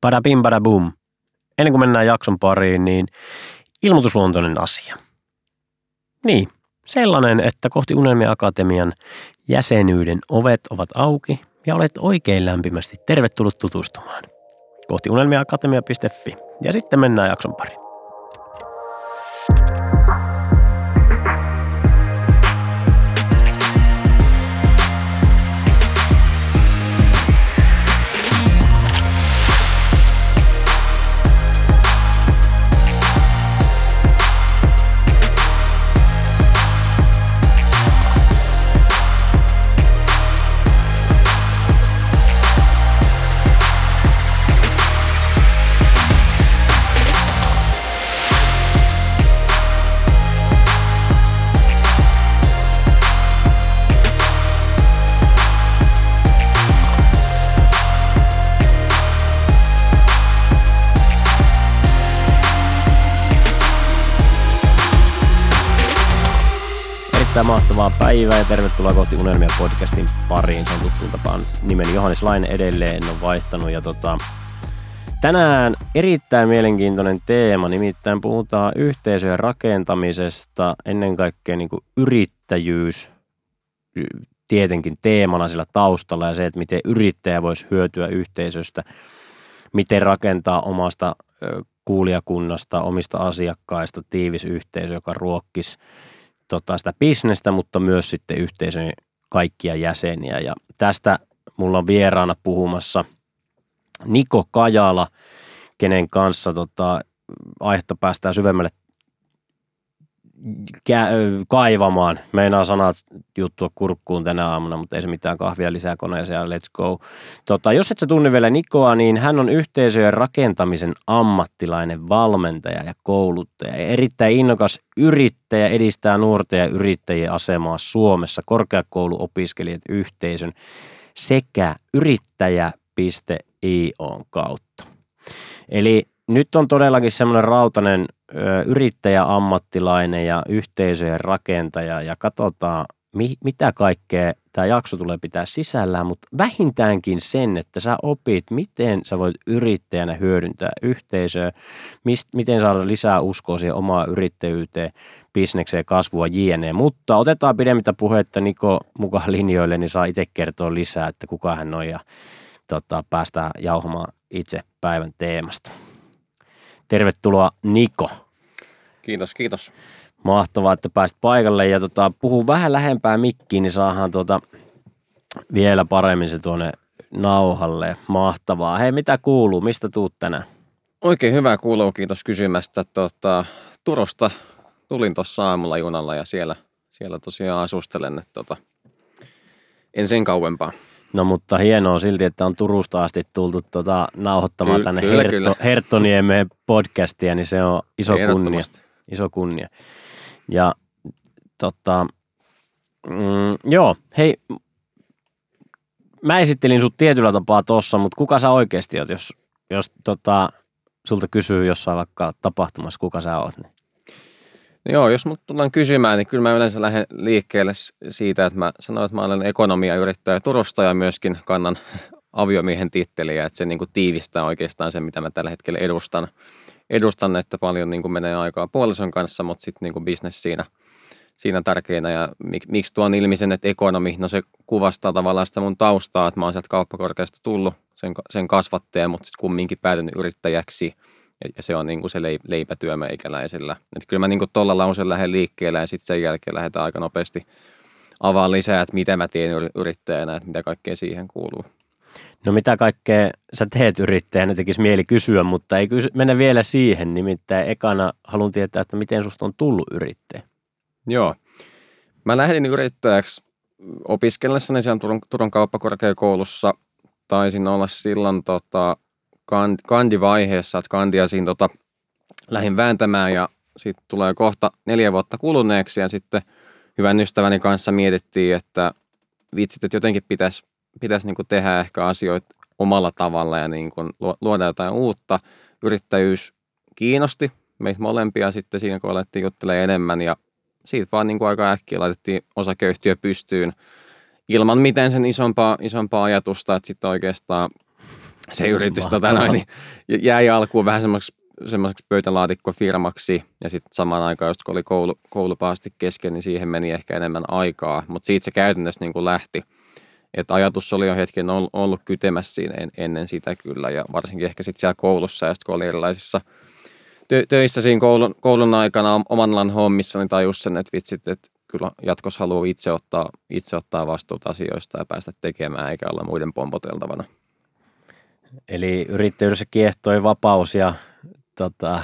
Bada bim bada boom. Ennen kuin mennään jakson pariin, niin ilmoitusluontoinen asia. Niin, sellainen, että kohti Unelmia Akatemian jäsenyyden ovet ovat auki ja olet oikein lämpimästi tervetullut tutustumaan. Kohti unelmiaakatemia.fi ja sitten mennään jakson pariin. Erittäin mahtavaa päivää ja tervetuloa kohti Unelmia podcastin pariin. Se on tuttuun tapaan nimeni Johannes Lain edelleen, en ole vaihtanut. Ja tota, tänään erittäin mielenkiintoinen teema, nimittäin puhutaan yhteisöjen rakentamisesta, ennen kaikkea niin kuin yrittäjyys tietenkin teemana sillä taustalla ja se, että miten yrittäjä voisi hyötyä yhteisöstä, miten rakentaa omasta kuulijakunnasta, omista asiakkaista tiivis yhteisö, joka ruokkisi tota, sitä bisnestä, mutta myös sitten yhteisön kaikkia jäseniä. Ja tästä mulla on vieraana puhumassa Niko Kajala, kenen kanssa tota, aihetta päästään syvemmälle kaivamaan. Meinaa sanat juttua kurkkuun tänä aamuna, mutta ei se mitään kahvia lisää koneeseen let's go. Tota, jos et sä tunne vielä Nikoa, niin hän on yhteisöjen rakentamisen ammattilainen, valmentaja ja kouluttaja. Ja erittäin innokas yrittäjä edistää nuorten ja yrittäjien asemaa Suomessa, korkeakouluopiskelijat yhteisön sekä yrittäjä.io kautta. Eli nyt on todellakin semmoinen rautainen yrittäjäammattilainen ja yhteisöjen rakentaja ja katsotaan, mi- mitä kaikkea tämä jakso tulee pitää sisällään, mutta vähintäänkin sen, että sä opit, miten sä voit yrittäjänä hyödyntää yhteisöä, mist, miten saada lisää uskoa siihen omaa yrittäjyyteen, bisnekseen, kasvua, jne. Mutta otetaan pidemmittä puhetta Niko mukaan linjoille, niin saa itse kertoa lisää, että kuka hän on ja tota, päästään jauhamaan itse päivän teemasta. Tervetuloa Niko. Kiitos, kiitos. Mahtavaa, että pääsit paikalle ja tota, puhuu vähän lähempää mikkiin, niin saadaan tuota, vielä paremmin se tuonne nauhalle. Mahtavaa. Hei, mitä kuuluu? Mistä tuut tänään? Oikein hyvää kuuluu, kiitos kysymästä. Tota, Turosta tulin tuossa aamulla junalla ja siellä, siellä tosiaan asustelen, että tota, en sen kauempaa. No mutta hienoa silti, että on Turusta asti tultu tuota, nauhoittamaan Ky- tänne kyllä, Hertto, kyllä. Herttoniemeen podcastia, niin se on iso kunnia. Iso kunnia. Ja tota, mm, joo, hei, mä esittelin sut tietyllä tapaa tossa, mutta kuka sä oikeasti oot, jos, jos tota, sulta kysyy jossain vaikka tapahtumassa, kuka sä oot, niin Joo, jos mut tullaan kysymään, niin kyllä mä yleensä lähden liikkeelle siitä, että mä sanoin, että mä olen ekonomia yrittäjä Turusta ja myöskin kannan aviomiehen titteliä, että se niin kuin tiivistää oikeastaan sen, mitä mä tällä hetkellä edustan. Edustan, että paljon niin kuin menee aikaa puolison kanssa, mutta sitten niin kuin business siinä, siinä tärkeänä. Ja mik, miksi tuon ilmi sen, että ekonomi, no se kuvastaa tavallaan sitä mun taustaa, että mä oon sieltä kauppakorkeasta tullut sen, sen kasvattaja, mutta sitten kumminkin päätynyt yrittäjäksi – ja se on niin kuin se leipätyö meikäläisellä. Että kyllä mä niin kuin tuolla lausen lähden liikkeelle ja sitten sen jälkeen lähdetään aika nopeasti avaan lisää, että mitä mä teen yrittäjänä, että mitä kaikkea siihen kuuluu. No mitä kaikkea sä teet yrittäjänä, tekisi mieli kysyä, mutta ei kysy, mennä vielä siihen. Nimittäin ekana haluan tietää, että miten susta on tullut yrittäjä. Joo. Mä lähdin yrittäjäksi opiskellessani siellä Turun, Turun kauppakorkeakoulussa. Taisin olla silloin tota, kandivaiheessa, että kandia siinä tota, lähdin vääntämään ja sitten tulee kohta neljä vuotta kuluneeksi ja sitten hyvän ystäväni kanssa mietittiin, että vitsit, että jotenkin pitäisi pitäisi niin tehdä ehkä asioita omalla tavalla ja niin kuin luoda jotain uutta. Yrittäjyys kiinnosti meitä molempia sitten siinä, kun alettiin juttelemaan enemmän ja siitä vaan niin aika äkkiä laitettiin osakeyhtiö pystyyn ilman mitään sen isompaa, isompaa ajatusta, että sitten oikeastaan se yritys tota, noin, niin jäi alkuun vähän semmoiseksi semmoiseksi pöytälaatikkofirmaksi ja sitten samaan aikaan, just kun oli koulu, koulupaasti kesken, niin siihen meni ehkä enemmän aikaa, mutta siitä se käytännössä niin kuin lähti. Et ajatus oli jo hetken ollut kytemässä siinä en, ennen sitä kyllä ja varsinkin ehkä sitten siellä koulussa ja sitten kun oli erilaisissa tö, töissä siinä koulun, koulun aikana omanlainen hommissa, niin tajus sen, että vitsit, että kyllä jatkossa haluaa itse ottaa, itse ottaa vastuuta asioista ja päästä tekemään eikä olla muiden pompoteltavana. Eli yrittäjyydessä kiehtoi vapaus ja tota...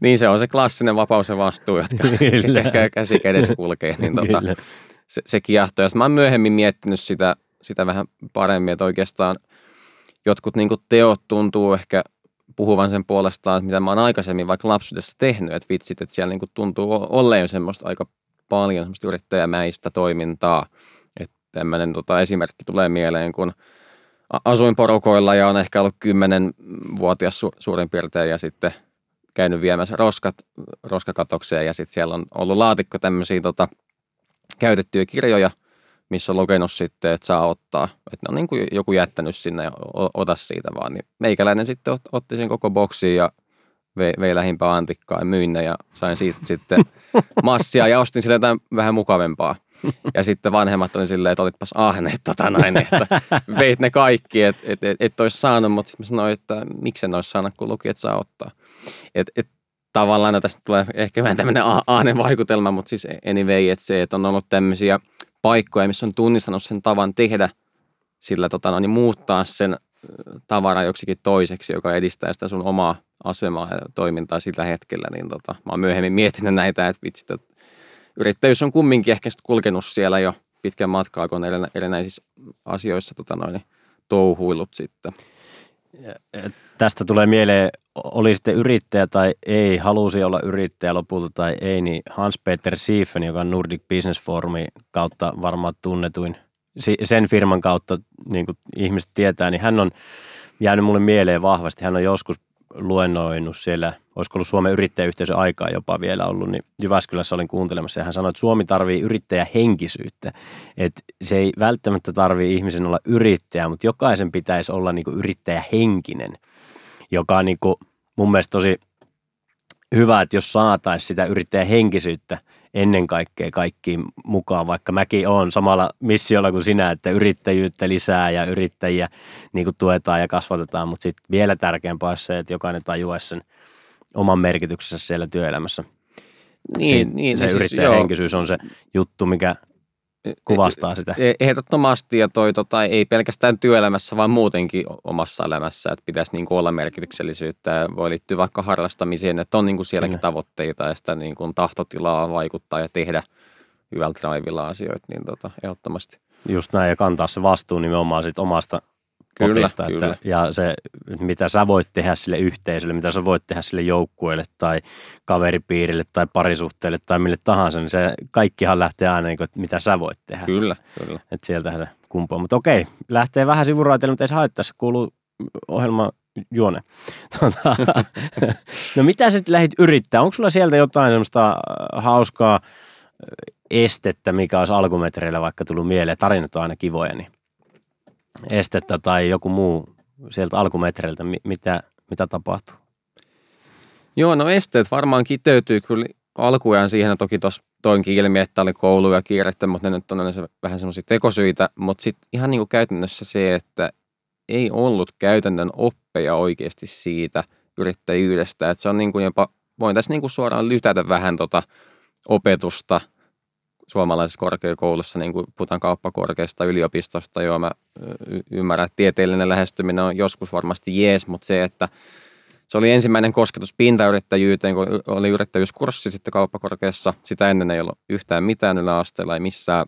Niin se on se klassinen vapaus ja vastuu, jotka ehkä käsi kädessä kulkee, niin tota, se, se kiehtoo. Ja mä oon myöhemmin miettinyt sitä, sitä vähän paremmin, että oikeastaan jotkut niin teot tuntuu ehkä puhuvan sen puolestaan, mitä mä oon aikaisemmin vaikka lapsuudessa tehnyt, että vitsit, että siellä niin tuntuu olleen semmoista aika paljon semmoista yrittäjämäistä toimintaa. Että tämmöinen tota, esimerkki tulee mieleen, kun asuin porukoilla ja on ehkä ollut kymmenen vuotias su- suurin piirtein ja sitten käynyt viemässä roskat, roskakatokseen ja sitten siellä on ollut laatikko tämmöisiä tota, käytettyjä kirjoja, missä on lukenut sitten, että saa ottaa. Että ne on niin kuin joku jättänyt sinne ja ota siitä vaan. Niin meikäläinen sitten ot, otti sen koko boksiin ja vei, vei lähimpää antikkaa ja myin ne ja sain siitä sitten massia ja ostin sille jotain vähän mukavempaa. Ja sitten vanhemmat oli silleen, että olitpas ahneet tota näin, että veit ne kaikki, että et, et, et olisi saanut, mutta sitten sanoin, että miksen olisi saanut, kun luki, että saa ottaa. Et, et, tavallaan no, tästä tulee ehkä vähän tämmöinen ahnen vaikutelma, mutta siis anyway, että se, että on ollut tämmöisiä paikkoja, missä on tunnistanut sen tavan tehdä sillä tota, no, niin muuttaa sen tavara joksikin toiseksi, joka edistää sitä sun omaa asemaa ja toimintaa sillä hetkellä, niin tota, mä oon myöhemmin miettinyt näitä, että vitsit, että yrittäjyys on kumminkin ehkä kulkenut siellä jo pitkän matkaa, kun on erinäisissä asioissa tota noin, touhuillut sitten. Tästä tulee mieleen, oli sitten yrittäjä tai ei, halusi olla yrittäjä lopulta tai ei, niin Hans-Peter Siefen, joka on Nordic Business Forumin kautta varmaan tunnetuin, sen firman kautta niin kuin ihmiset tietää, niin hän on jäänyt mulle mieleen vahvasti. Hän on joskus luennoinut siellä, olisiko ollut Suomen yrittäjäyhteisön aikaa jopa vielä ollut, niin Jyväskylässä olin kuuntelemassa ja hän sanoi, että Suomi tarvii yrittäjähenkisyyttä. Että se ei välttämättä tarvii ihmisen olla yrittäjä, mutta jokaisen pitäisi olla niin kuin yrittäjähenkinen, joka on niin kuin mun mielestä tosi hyvä, että jos saataisiin sitä yrittäjähenkisyyttä ennen kaikkea kaikkiin mukaan, vaikka mäkin olen samalla missiolla kuin sinä, että yrittäjyyttä lisää ja yrittäjiä niin kuin tuetaan ja kasvatetaan, mutta sitten vielä tärkeämpää on se, että jokainen tajuaisi sen oman merkityksensä siellä työelämässä. Niin, Siin, niin se siis, yrittäjähenkisyys on se juttu, mikä kuvastaa sitä. E, ehdottomasti ja toi tota, ei pelkästään työelämässä, vaan muutenkin omassa elämässä, että pitäisi niin kuin olla merkityksellisyyttä ja voi liittyä vaikka harrastamiseen, että on niin kuin sielläkin Kyllä. tavoitteita ja sitä niin kuin tahtotilaa vaikuttaa ja tehdä hyvällä drivilla asioita, niin tota, ehdottomasti. Just näin ja kantaa se vastuu nimenomaan sit omasta Kyllä, potista, kyllä. Että, ja se, mitä sä voit tehdä sille yhteisölle, mitä sä voit tehdä sille joukkueelle tai kaveripiirille tai parisuhteelle tai mille tahansa, niin se kaikkihan lähtee aina, niin kuin, että mitä sä voit tehdä. Kyllä, kyllä. Että sieltähän se kumpaa. Mutta okei, lähtee vähän sivuraiteille, mutta ei se haittaa, se kuuluu ohjelma juone. Tuota, no mitä sä sitten lähdit yrittää? Onko sulla sieltä jotain semmoista äh, hauskaa äh, estettä, mikä olisi alkumetreillä vaikka tullut mieleen? Tarinat on aina kivoja, niin estettä tai joku muu sieltä alkumetreiltä, mitä, mitä tapahtuu? Joo, no esteet varmaan kiteytyy kyllä alkujaan siihen, toki tuossa toinkin ilmi, että oli koulu ja kiirettä, mutta ne nyt on se vähän semmoisia tekosyitä, mutta sitten ihan niin kuin käytännössä se, että ei ollut käytännön oppeja oikeasti siitä yrittäjyydestä, että se on niin kuin jopa, voin tässä niin kuin suoraan lytätä vähän tota opetusta – suomalaisessa korkeakoulussa, niin kuin puhutaan kauppakorkeasta yliopistosta, joo mä ymmärrän, että tieteellinen lähestyminen on joskus varmasti jees, mutta se, että se oli ensimmäinen kosketus pintayrittäjyyteen, kun oli yrittäjyyskurssi sitten kauppakorkeassa. Sitä ennen ei ollut yhtään mitään yläasteella, ei missään.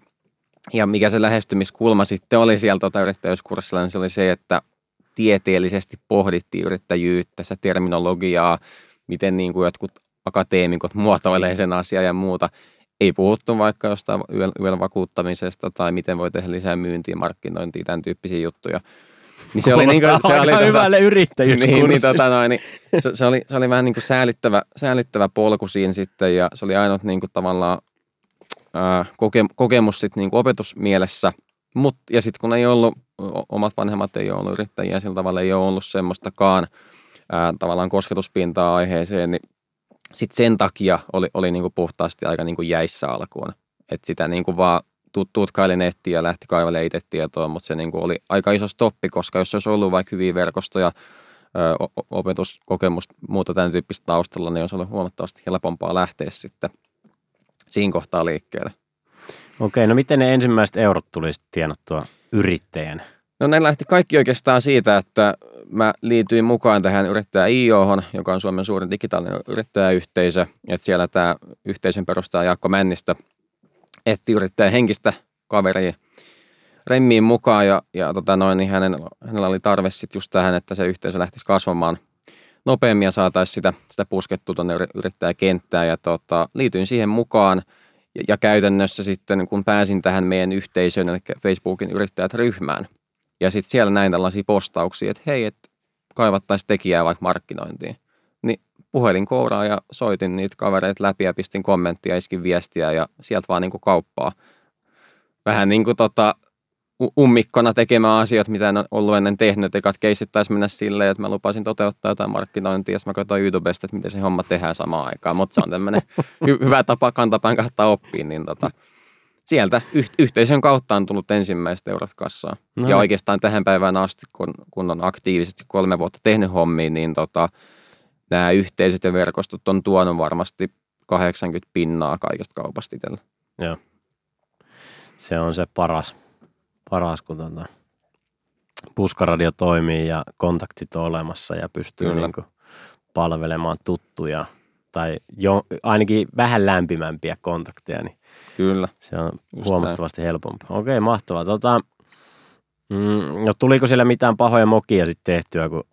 Ja mikä se lähestymiskulma sitten oli sieltä tuota yrittäjyyskurssilla, niin se oli se, että tieteellisesti pohdittiin yrittäjyyttä, sitä terminologiaa, miten niin kuin jotkut akateemikot muotoilee sen asian ja muuta ei puhuttu vaikka jostain yöllä vakuuttamisesta tai miten voi tehdä lisää myyntiä, markkinointia, tämän tyyppisiä juttuja. Niin se oli, niin kuin, se oli tota- hyvälle niin, niin, tota, noin, niin, se, se, oli, se oli vähän niin kuin säälittävä, säälittävä polku siinä sitten ja se oli ainut niin kuin tavallaan ää, koke, kokemus sitten niin kuin opetusmielessä, Mut, ja sitten kun ei ollut, omat vanhemmat ei ole ollut yrittäjiä, sillä tavalla ei ole ollut semmoistakaan ää, tavallaan kosketuspintaa aiheeseen, niin sitten sen takia oli, oli niinku puhtaasti aika niinku jäissä alkuun. Että sitä niinku vaan tutkaili nettiä ja lähti kaivelemaan itse tietoa, mutta se niinku oli aika iso stoppi, koska jos olisi ollut vaikka hyviä verkostoja, opetuskokemusta, muuta tämän tyyppistä taustalla, niin olisi ollut huomattavasti helpompaa lähteä sitten siinä kohtaa liikkeelle. Okei, no miten ne ensimmäiset eurot tuli sitten tienattua yrittäjän? No ne lähti kaikki oikeastaan siitä, että mä liityin mukaan tähän yrittäjä IOhon, joka on Suomen suurin digitaalinen yrittäjäyhteisö. Että siellä tämä yhteisön perustaja Jaakko Männistä etsi yrittäjän henkistä kaveria remmiin mukaan ja, ja tota noin, niin hänen, hänellä oli tarve sitten just tähän, että se yhteisö lähtisi kasvamaan nopeammin ja saataisiin sitä, sitä puskettua tuonne yrittäjäkenttään ja tota, liityin siihen mukaan ja, ja käytännössä sitten kun pääsin tähän meidän yhteisöön, eli Facebookin yrittäjät ryhmään ja sitten siellä näin tällaisia postauksia, että hei, että kaivattaisiin tekijää vaikka markkinointiin. Niin puhelin kouraa ja soitin niitä kavereita läpi ja pistin kommenttia, iskin viestiä ja sieltä vaan niin kuin kauppaa. Vähän niin kuin tota, ummikkona tekemään asioita, mitä en ollut ennen tehnyt. Ekat keisit taisi mennä silleen, että mä lupasin toteuttaa jotain markkinointia, ja mä katsoin YouTubesta, että miten se homma tehdään samaan aikaan. Mutta se on tämmöinen hy- hyvä tapa kantapään kautta oppia, niin tota, sieltä yh- yhteisön kautta on tullut ensimmäiset eurot kassaan. No. Ja oikeastaan tähän päivään asti, kun, kun on aktiivisesti kolme vuotta tehnyt hommia, niin tota, nämä yhteisöt ja verkostot on tuonut varmasti 80 pinnaa kaikesta kaupasta itsellä. Joo. Se on se paras paras, kun tuota, puskaradio toimii ja kontaktit on olemassa ja pystyy niin kuin palvelemaan tuttuja tai jo, ainakin vähän lämpimämpiä kontakteja, niin Kyllä. se on Just huomattavasti näin. helpompaa. Okei, mahtavaa. Tota, mm, no tuliko siellä mitään pahoja mokia sitten tehtyä, kun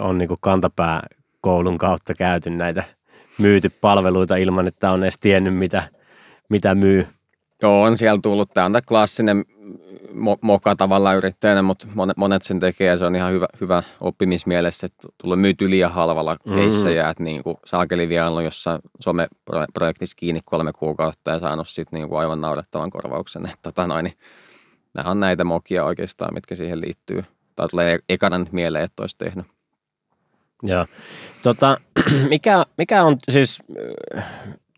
on niin kuin kantapää koulun kautta käyty näitä myyty palveluita ilman, että on edes tiennyt, mitä, mitä myy? Joo, on siellä tullut. Tämä on tämä klassinen moka tavallaan yrittäjänä, mutta monet, monet sen tekee ja se on ihan hyvä, hyvä oppimismielessä, että tulee myyty liian halvalla mm. keissejä, että niin kuin saakeli vielä ollut jossain some-projektissa kiinni kolme kuukautta ja saanut sitten niin kuin aivan naurettavan korvauksen. Että tota noin, niin nämä on näitä mokia oikeastaan, mitkä siihen liittyy. Tai tulee ekana nyt mieleen, että olisi tehnyt. Joo. Tota, mikä, mikä on siis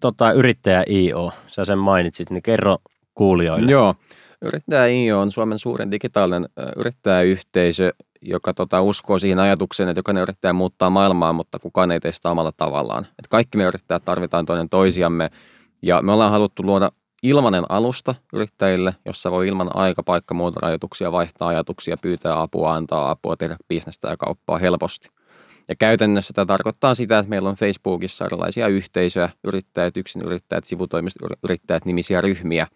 tota, yrittäjä IO? Sä sen mainitsit, niin kerro kuulijoille. Joo. Yrittäjä IO on Suomen suurin digitaalinen yrittäjäyhteisö, joka tota, uskoo siihen ajatukseen, että jokainen yrittäjä muuttaa maailmaa, mutta kukaan ei tee sitä omalla tavallaan. Et kaikki me yrittäjät tarvitaan toinen toisiamme ja me ollaan haluttu luoda ilmanen alusta yrittäjille, jossa voi ilman aika, paikka, muuta rajoituksia vaihtaa ajatuksia, pyytää apua, antaa apua, tehdä bisnestä ja kauppaa helposti. Ja käytännössä tämä tarkoittaa sitä, että meillä on Facebookissa erilaisia yhteisöjä, yrittäjät, yksin yrittäjät, sivutoimiset yrittäjät, nimisiä ryhmiä,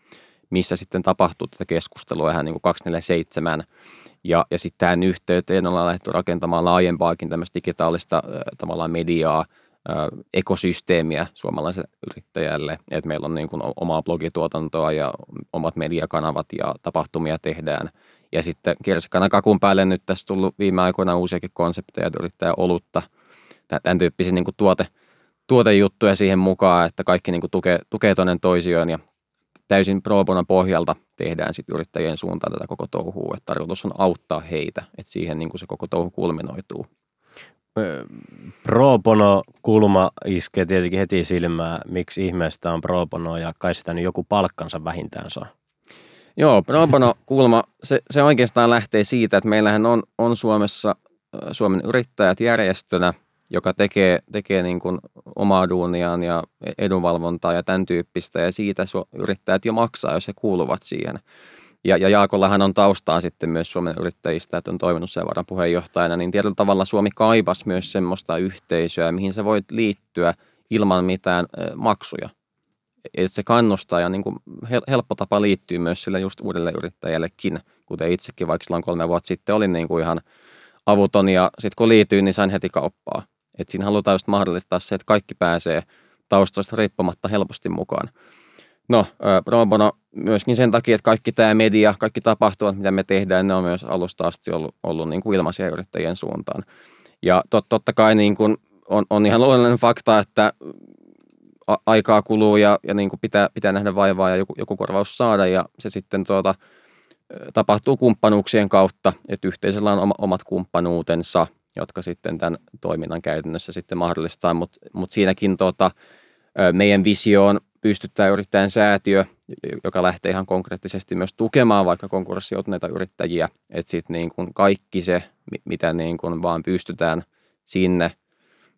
missä sitten tapahtuu tätä keskustelua ihan niin kuin 247. Ja, ja sitten tähän yhteyteen ollaan lähdetty rakentamaan laajempaakin tämmöistä digitaalista äh, tavallaan mediaa, äh, ekosysteemiä suomalaiselle yrittäjälle. Että meillä on niin kuin omaa blogituotantoa ja omat mediakanavat ja tapahtumia tehdään. Ja sitten kirsikana kakun päälle nyt tässä tullut viime aikoina uusiakin konsepteja, yrittää olutta, tämän tyyppisiä niin tuote, tuotejuttuja siihen mukaan, että kaikki niin kuin tukee, tukee toinen toisiaan ja täysin pro bono pohjalta tehdään sitten yrittäjien suuntaan tätä koko touhua. Että tarkoitus on auttaa heitä, että siihen niin kuin se koko touhu kulminoituu. Pro bono kulma iskee tietenkin heti silmään, miksi ihmeestä on pro bono ja kai sitä nyt joku palkkansa vähintään saa. Joo, pro bono kulma, se, se oikeastaan lähtee siitä, että meillähän on, on Suomessa Suomen yrittäjät järjestönä – joka tekee, tekee niin kuin omaa duuniaan ja edunvalvontaa ja tämän tyyppistä, ja siitä yrittäjät jo maksaa, jos he kuuluvat siihen. Ja, ja Jaakollahan on taustaa sitten myös Suomen yrittäjistä, että on toiminut sen puheenjohtajana, niin tietyllä tavalla Suomi kaipas myös semmoista yhteisöä, mihin sä voit liittyä ilman mitään maksuja. Et se kannustaa ja niin kuin helppo tapa liittyy myös sille just uudelle yrittäjällekin, kuten itsekin vaikka silloin kolme vuotta sitten olin niin kuin ihan avuton ja sitten kun liityin, niin sain heti kauppaa. Et siinä halutaan just mahdollistaa se, että kaikki pääsee taustoista riippumatta helposti mukaan. No, pro bono myöskin sen takia, että kaikki tämä media, kaikki tapahtumat, mitä me tehdään, ne on myös alusta asti ollut, ollut niin kuin ilmaisia yrittäjien suuntaan. Ja tot, totta kai niin kuin on, on ihan luonnollinen fakta, että aikaa kuluu ja, ja niin kuin pitää, pitää nähdä vaivaa ja joku, joku korvaus saada ja se sitten tuota, tapahtuu kumppanuuksien kautta, että yhteisöllä on omat kumppanuutensa, jotka sitten tämän toiminnan käytännössä sitten mahdollistaa, mutta mut siinäkin tota, meidän visioon pystyttää yrittäjän säätiö, joka lähtee ihan konkreettisesti myös tukemaan vaikka konkurssi yrittäjiä, että sitten niin kuin kaikki se, mitä niin kuin vaan pystytään sinne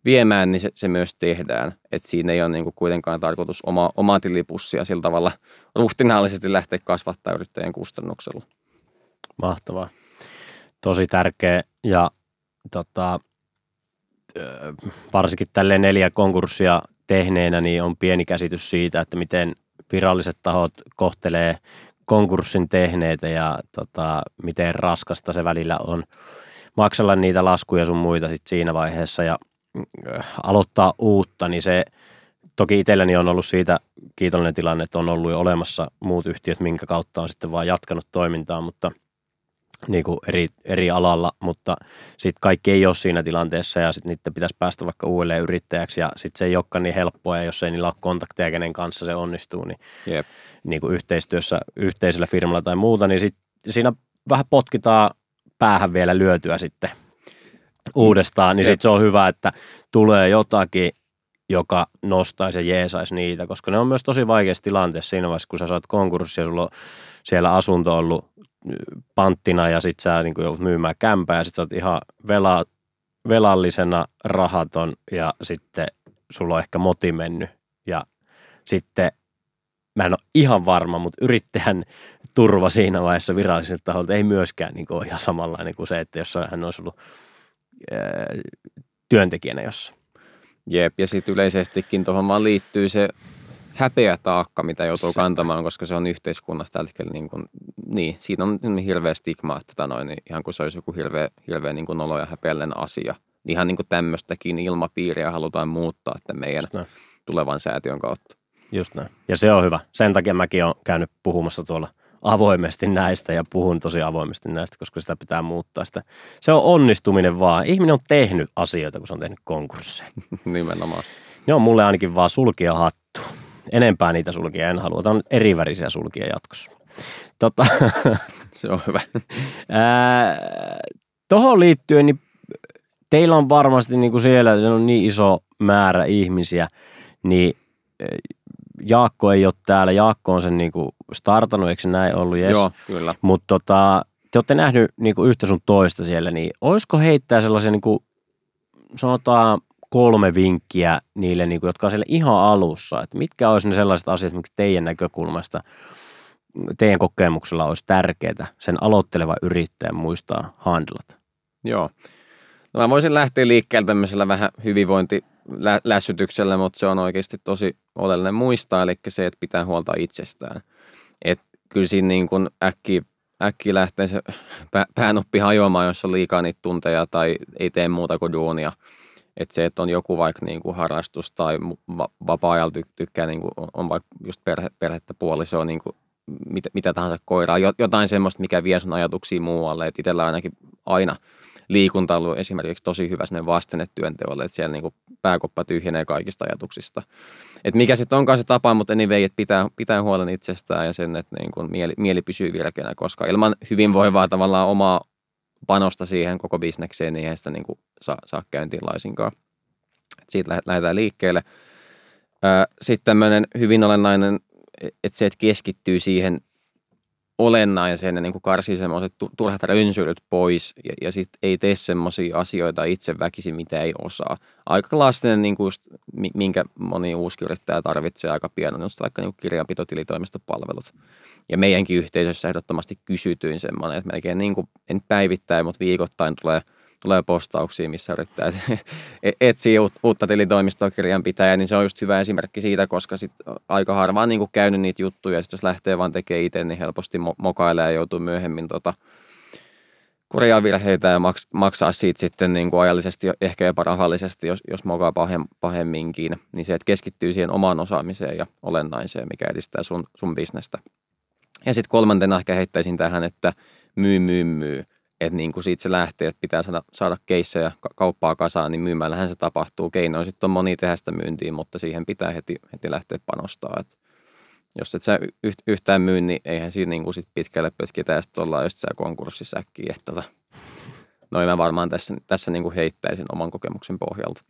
viemään, niin se, se myös tehdään. Että siinä ei ole niin kuin kuitenkaan tarkoitus oma, omaa tilipussia sillä tavalla ruhtinaallisesti lähteä kasvattaa yrittäjän kustannuksella. Mahtavaa. Tosi tärkeä ja tota, varsinkin tälle neljä konkurssia tehneenä, niin on pieni käsitys siitä, että miten viralliset tahot kohtelee konkurssin tehneitä ja tota, miten raskasta se välillä on maksella niitä laskuja sun muita sit siinä vaiheessa ja aloittaa uutta, niin se toki itselläni on ollut siitä kiitollinen tilanne, että on ollut jo olemassa muut yhtiöt, minkä kautta on sitten vaan jatkanut toimintaa, mutta – niin kuin eri, eri alalla, mutta sitten kaikki ei ole siinä tilanteessa ja sitten niiden pitäisi päästä vaikka uudelleen yrittäjäksi ja sitten se ei olekaan niin helppoa ja jos ei niillä ole kontakteja, kenen kanssa se onnistuu, niin, yep. niin kuin yhteistyössä yhteisellä firmalla tai muuta, niin sit siinä vähän potkitaan päähän vielä lyötyä sitten uudestaan, niin sitten se on hyvä, että tulee jotakin, joka nostaisi ja jeesaisi niitä, koska ne on myös tosi vaikeassa tilanteessa siinä vaiheessa, kun sä saat konkurssia ja sulla on siellä asunto ollut panttina ja sit sä niin joudut myymään kämpää ja sit sä oot ihan vela, velallisena rahaton ja sitten sulla on ehkä moti mennyt ja sitten mä en ole ihan varma, mutta yrittäjän turva siinä vaiheessa viralliselta taholta ei myöskään niin kuin ole ihan samanlainen kuin se, että jos hän olisi ollut työntekijänä jossain. Jep, ja sitten yleisestikin tuohon vaan liittyy se häpeä taakka, mitä joutuu se. kantamaan, koska se on yhteiskunnassa tällä hetkellä, niin, kuin, niin siinä on hirveä stigma, että tota noin, niin ihan kuin se olisi joku hirveä, hirveä niin kuin olo ja häpeällinen asia. Ihan niin kuin tämmöistäkin ilmapiiriä halutaan muuttaa että meidän tulevan säätiön kautta. Just näin. Ja se on hyvä. Sen takia mäkin olen käynyt puhumassa tuolla avoimesti näistä ja puhun tosi avoimesti näistä, koska sitä pitää muuttaa. Sitä. Se on onnistuminen vaan. Ihminen on tehnyt asioita, kun se on tehnyt konkursseja. Nimenomaan. Ne on mulle ainakin vaan sulkia hattu enempää niitä sulkia en halua. Tämä on erivärisiä sulkia jatkossa. Tota, se on hyvä. Tuohon liittyen, niin teillä on varmasti niin kuin siellä se on niin iso määrä ihmisiä, niin Jaakko ei ole täällä. Jaakko on sen niin kuin startannut, eikö se näin ollut? Yes. Joo, kyllä. Mutta tota, te olette nähnyt niin kuin yhtä sun toista siellä, niin olisiko heittää sellaisia niin kuin, sanotaan kolme vinkkiä niille, niin kuin, jotka on siellä ihan alussa, että mitkä olisi ne sellaiset asiat, miksi teidän näkökulmasta, teidän kokemuksella olisi tärkeää sen aloittelevan yrittäjän muistaa handlata? Joo. No mä voisin lähteä liikkeelle tämmöisellä vähän hyvinvointilässytyksellä, mutta se on oikeasti tosi oleellinen muistaa, eli se, että pitää huolta itsestään. Kyllä siinä niin kuin äkki, äkki lähtee se päänuppi hajoamaan, jos on liikaa niitä tunteja tai ei tee muuta kuin duunia – että se, että on joku vaikka niin kuin harrastus tai vapaa-ajalla tykkää, niin kuin on vaikka just perhe, perhettä puolisoa, niin kuin mitä, mitä tahansa koiraa, jotain semmoista, mikä vie sun ajatuksia muualle. Että itsellä ainakin aina liikunta on ollut esimerkiksi tosi hyvä sinne vastenne työnteolle, että siellä niin kuin pääkoppa tyhjenee kaikista ajatuksista. Että mikä sitten onkaan se tapa, mutta anyway, että pitää, pitää huolen itsestään ja sen, että niin kuin mieli, mieli pysyy virkeänä, koska ilman hyvinvoivaa tavallaan omaa panosta siihen koko bisnekseen, niin eihän sitä niin kuin saa, saa käyntiin laisinkaan. Siitä lähdetään liikkeelle. Sitten tämmöinen hyvin olennainen, että se, että keskittyy siihen olennaiseen ja niin karsii semmoiset turhat rönsyilyt pois ja, ja sitten ei tee semmoisia asioita itse väkisin, mitä ei osaa. Aika klassinen, niin kuin just, minkä moni uusi yrittäjä tarvitsee aika pian, on just vaikka niin kirjanpitotilitoimistopalvelut. Ja meidänkin yhteisössä ehdottomasti kysytyin semmoinen, että melkein niin kuin, en päivittäin, mutta viikoittain tulee – tulee postauksia, missä yrittää e-, etsiä uutta tilitoimistoa kirjanpitäjää, niin se on just hyvä esimerkki siitä, koska sit aika harvaan niin käynyt niitä juttuja, ja sit jos lähtee vaan tekemään itse, niin helposti mokailee ja joutuu myöhemmin tota, korjaa virheitä ja maks, maksaa siitä sitten niin kuin ajallisesti, ehkä jopa rahallisesti, jos, jos mokaa pahem, pahemminkin, niin se, että keskittyy siihen omaan osaamiseen ja olennaiseen, mikä edistää sun, sun bisnestä. Ja sitten kolmantena ehkä heittäisin tähän, että myy, myy, myy että niin kuin siitä se lähtee, että pitää saada, saada keissejä kauppaa kasaan, niin myymällähän se tapahtuu. Keino sitten on moni tehdä sitä myyntiin, mutta siihen pitää heti, heti lähteä panostaa. Et Jos et sä yhtään myy, niin eihän siinä niin kuin sit pitkälle pötkitä ja sitten ollaan just konkurssissa äkkiä. Että tota, noin mä varmaan tässä, tässä niin kuin heittäisin oman kokemuksen pohjalta.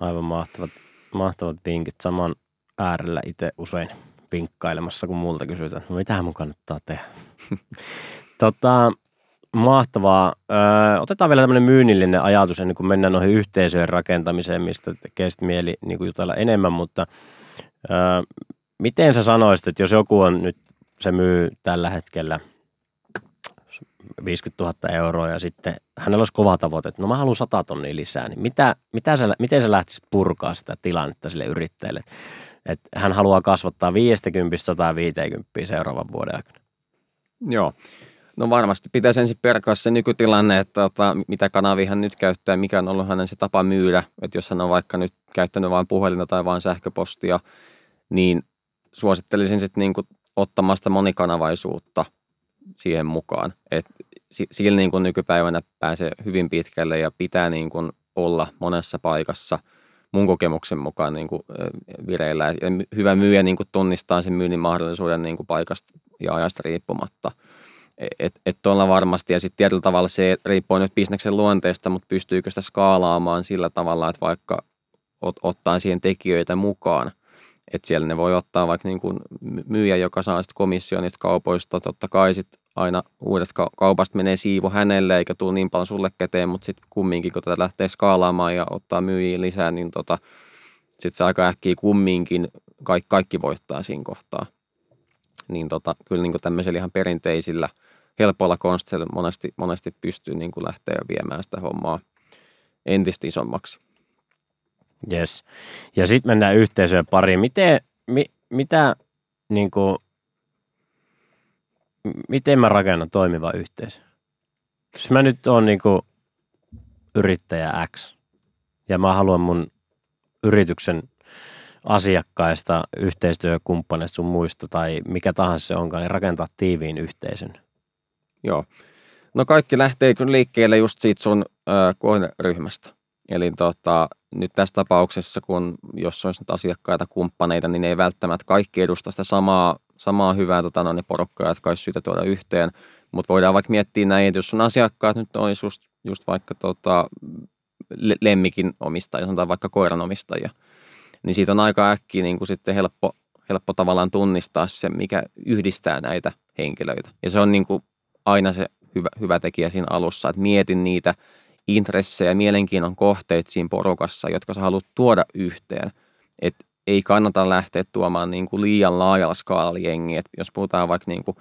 Aivan mahtavat, mahtavat vinkit. Saman äärellä itse usein vinkkailemassa, kun multa kysytään, no mitähän mun kannattaa tehdä. tota, mahtavaa. Öö, otetaan vielä tämmöinen myynnillinen ajatus ennen kuin mennään noihin yhteisöjen rakentamiseen, mistä tekee mieli niin kuin jutella enemmän, mutta öö, miten sä sanoisit, että jos joku on nyt, se myy tällä hetkellä 50 000 euroa ja sitten hänellä olisi kova tavoite, että no mä haluan 100 tonnia lisää, niin mitä, mitä sä, miten sä lähtisit purkaa sitä tilannetta sille yrittäjälle? Että hän haluaa kasvattaa 50-150 seuraavan vuoden aikana. Joo. No varmasti pitäisi ensin perkaa se nykytilanne, että tota, mitä kanavia hän nyt käyttää, mikä on ollut hänen se tapa myydä. Että jos hän on vaikka nyt käyttänyt vain puhelinta tai vain sähköpostia, niin suosittelisin sitten niinku ottamaan sitä monikanavaisuutta siihen mukaan. Et sillä niin kuin nykypäivänä pääsee hyvin pitkälle ja pitää niin kuin olla monessa paikassa mun kokemuksen mukaan niin kuin vireillä. Ja hyvä myyjä kuin tunnistaa sen myynnin mahdollisuuden kuin paikasta ja ajasta riippumatta – että et tuolla varmasti, ja sitten tietyllä tavalla se riippuu nyt bisneksen luonteesta, mutta pystyykö sitä skaalaamaan sillä tavalla, että vaikka ot, ottaa siihen tekijöitä mukaan, että siellä ne voi ottaa vaikka niin kuin myyjä, joka saa sitten komission niistä kaupoista, totta kai sitten aina uudesta kaupasta menee siivu hänelle, eikä tule niin paljon sulle käteen, mutta sitten kumminkin, kun tätä lähtee skaalaamaan ja ottaa myyjiä lisää, niin tota, sitten se aika äkkiä kumminkin kaikki, kaikki voittaa siinä kohtaa. Niin tota, kyllä niin tämmöisillä ihan perinteisillä – helpoilla konsteilla monesti, monesti pystyy niin kuin lähteä viemään sitä hommaa entistä isommaksi. Yes. Ja sitten mennään yhteisöön pariin. Miten, mi, mitä, niin kuin, miten mä rakennan toimiva yhteisö? Jos mä nyt oon niin kuin yrittäjä X ja mä haluan mun yrityksen asiakkaista, yhteistyökumppaneista sun muista tai mikä tahansa se onkaan, niin rakentaa tiiviin yhteisön. Joo. No kaikki lähtee kyllä liikkeelle just siitä sun ö, kohderyhmästä. Eli tota, nyt tässä tapauksessa, kun jos olisi nyt asiakkaita, kumppaneita, niin ne ei välttämättä kaikki edusta sitä samaa, samaa hyvää tota, no, niin porukkaa, jotka olisi syytä tuoda yhteen. Mutta voidaan vaikka miettiä näin, että jos sun asiakkaat nyt olisi just, just vaikka tota, lemmikin omistajia, sanotaan vaikka koiran omistajia, niin siitä on aika äkkiä niin kuin sitten helppo, helppo tavallaan tunnistaa se, mikä yhdistää näitä henkilöitä. Ja se on niin kuin aina se hyvä, hyvä tekijä siinä alussa, että mietin niitä intressejä, mielenkiinnon kohteita siinä porukassa, jotka sä haluat tuoda yhteen. Et ei kannata lähteä tuomaan niin kuin liian laajalla skaalalla jengiä. Et jos puhutaan vaikka niin kuin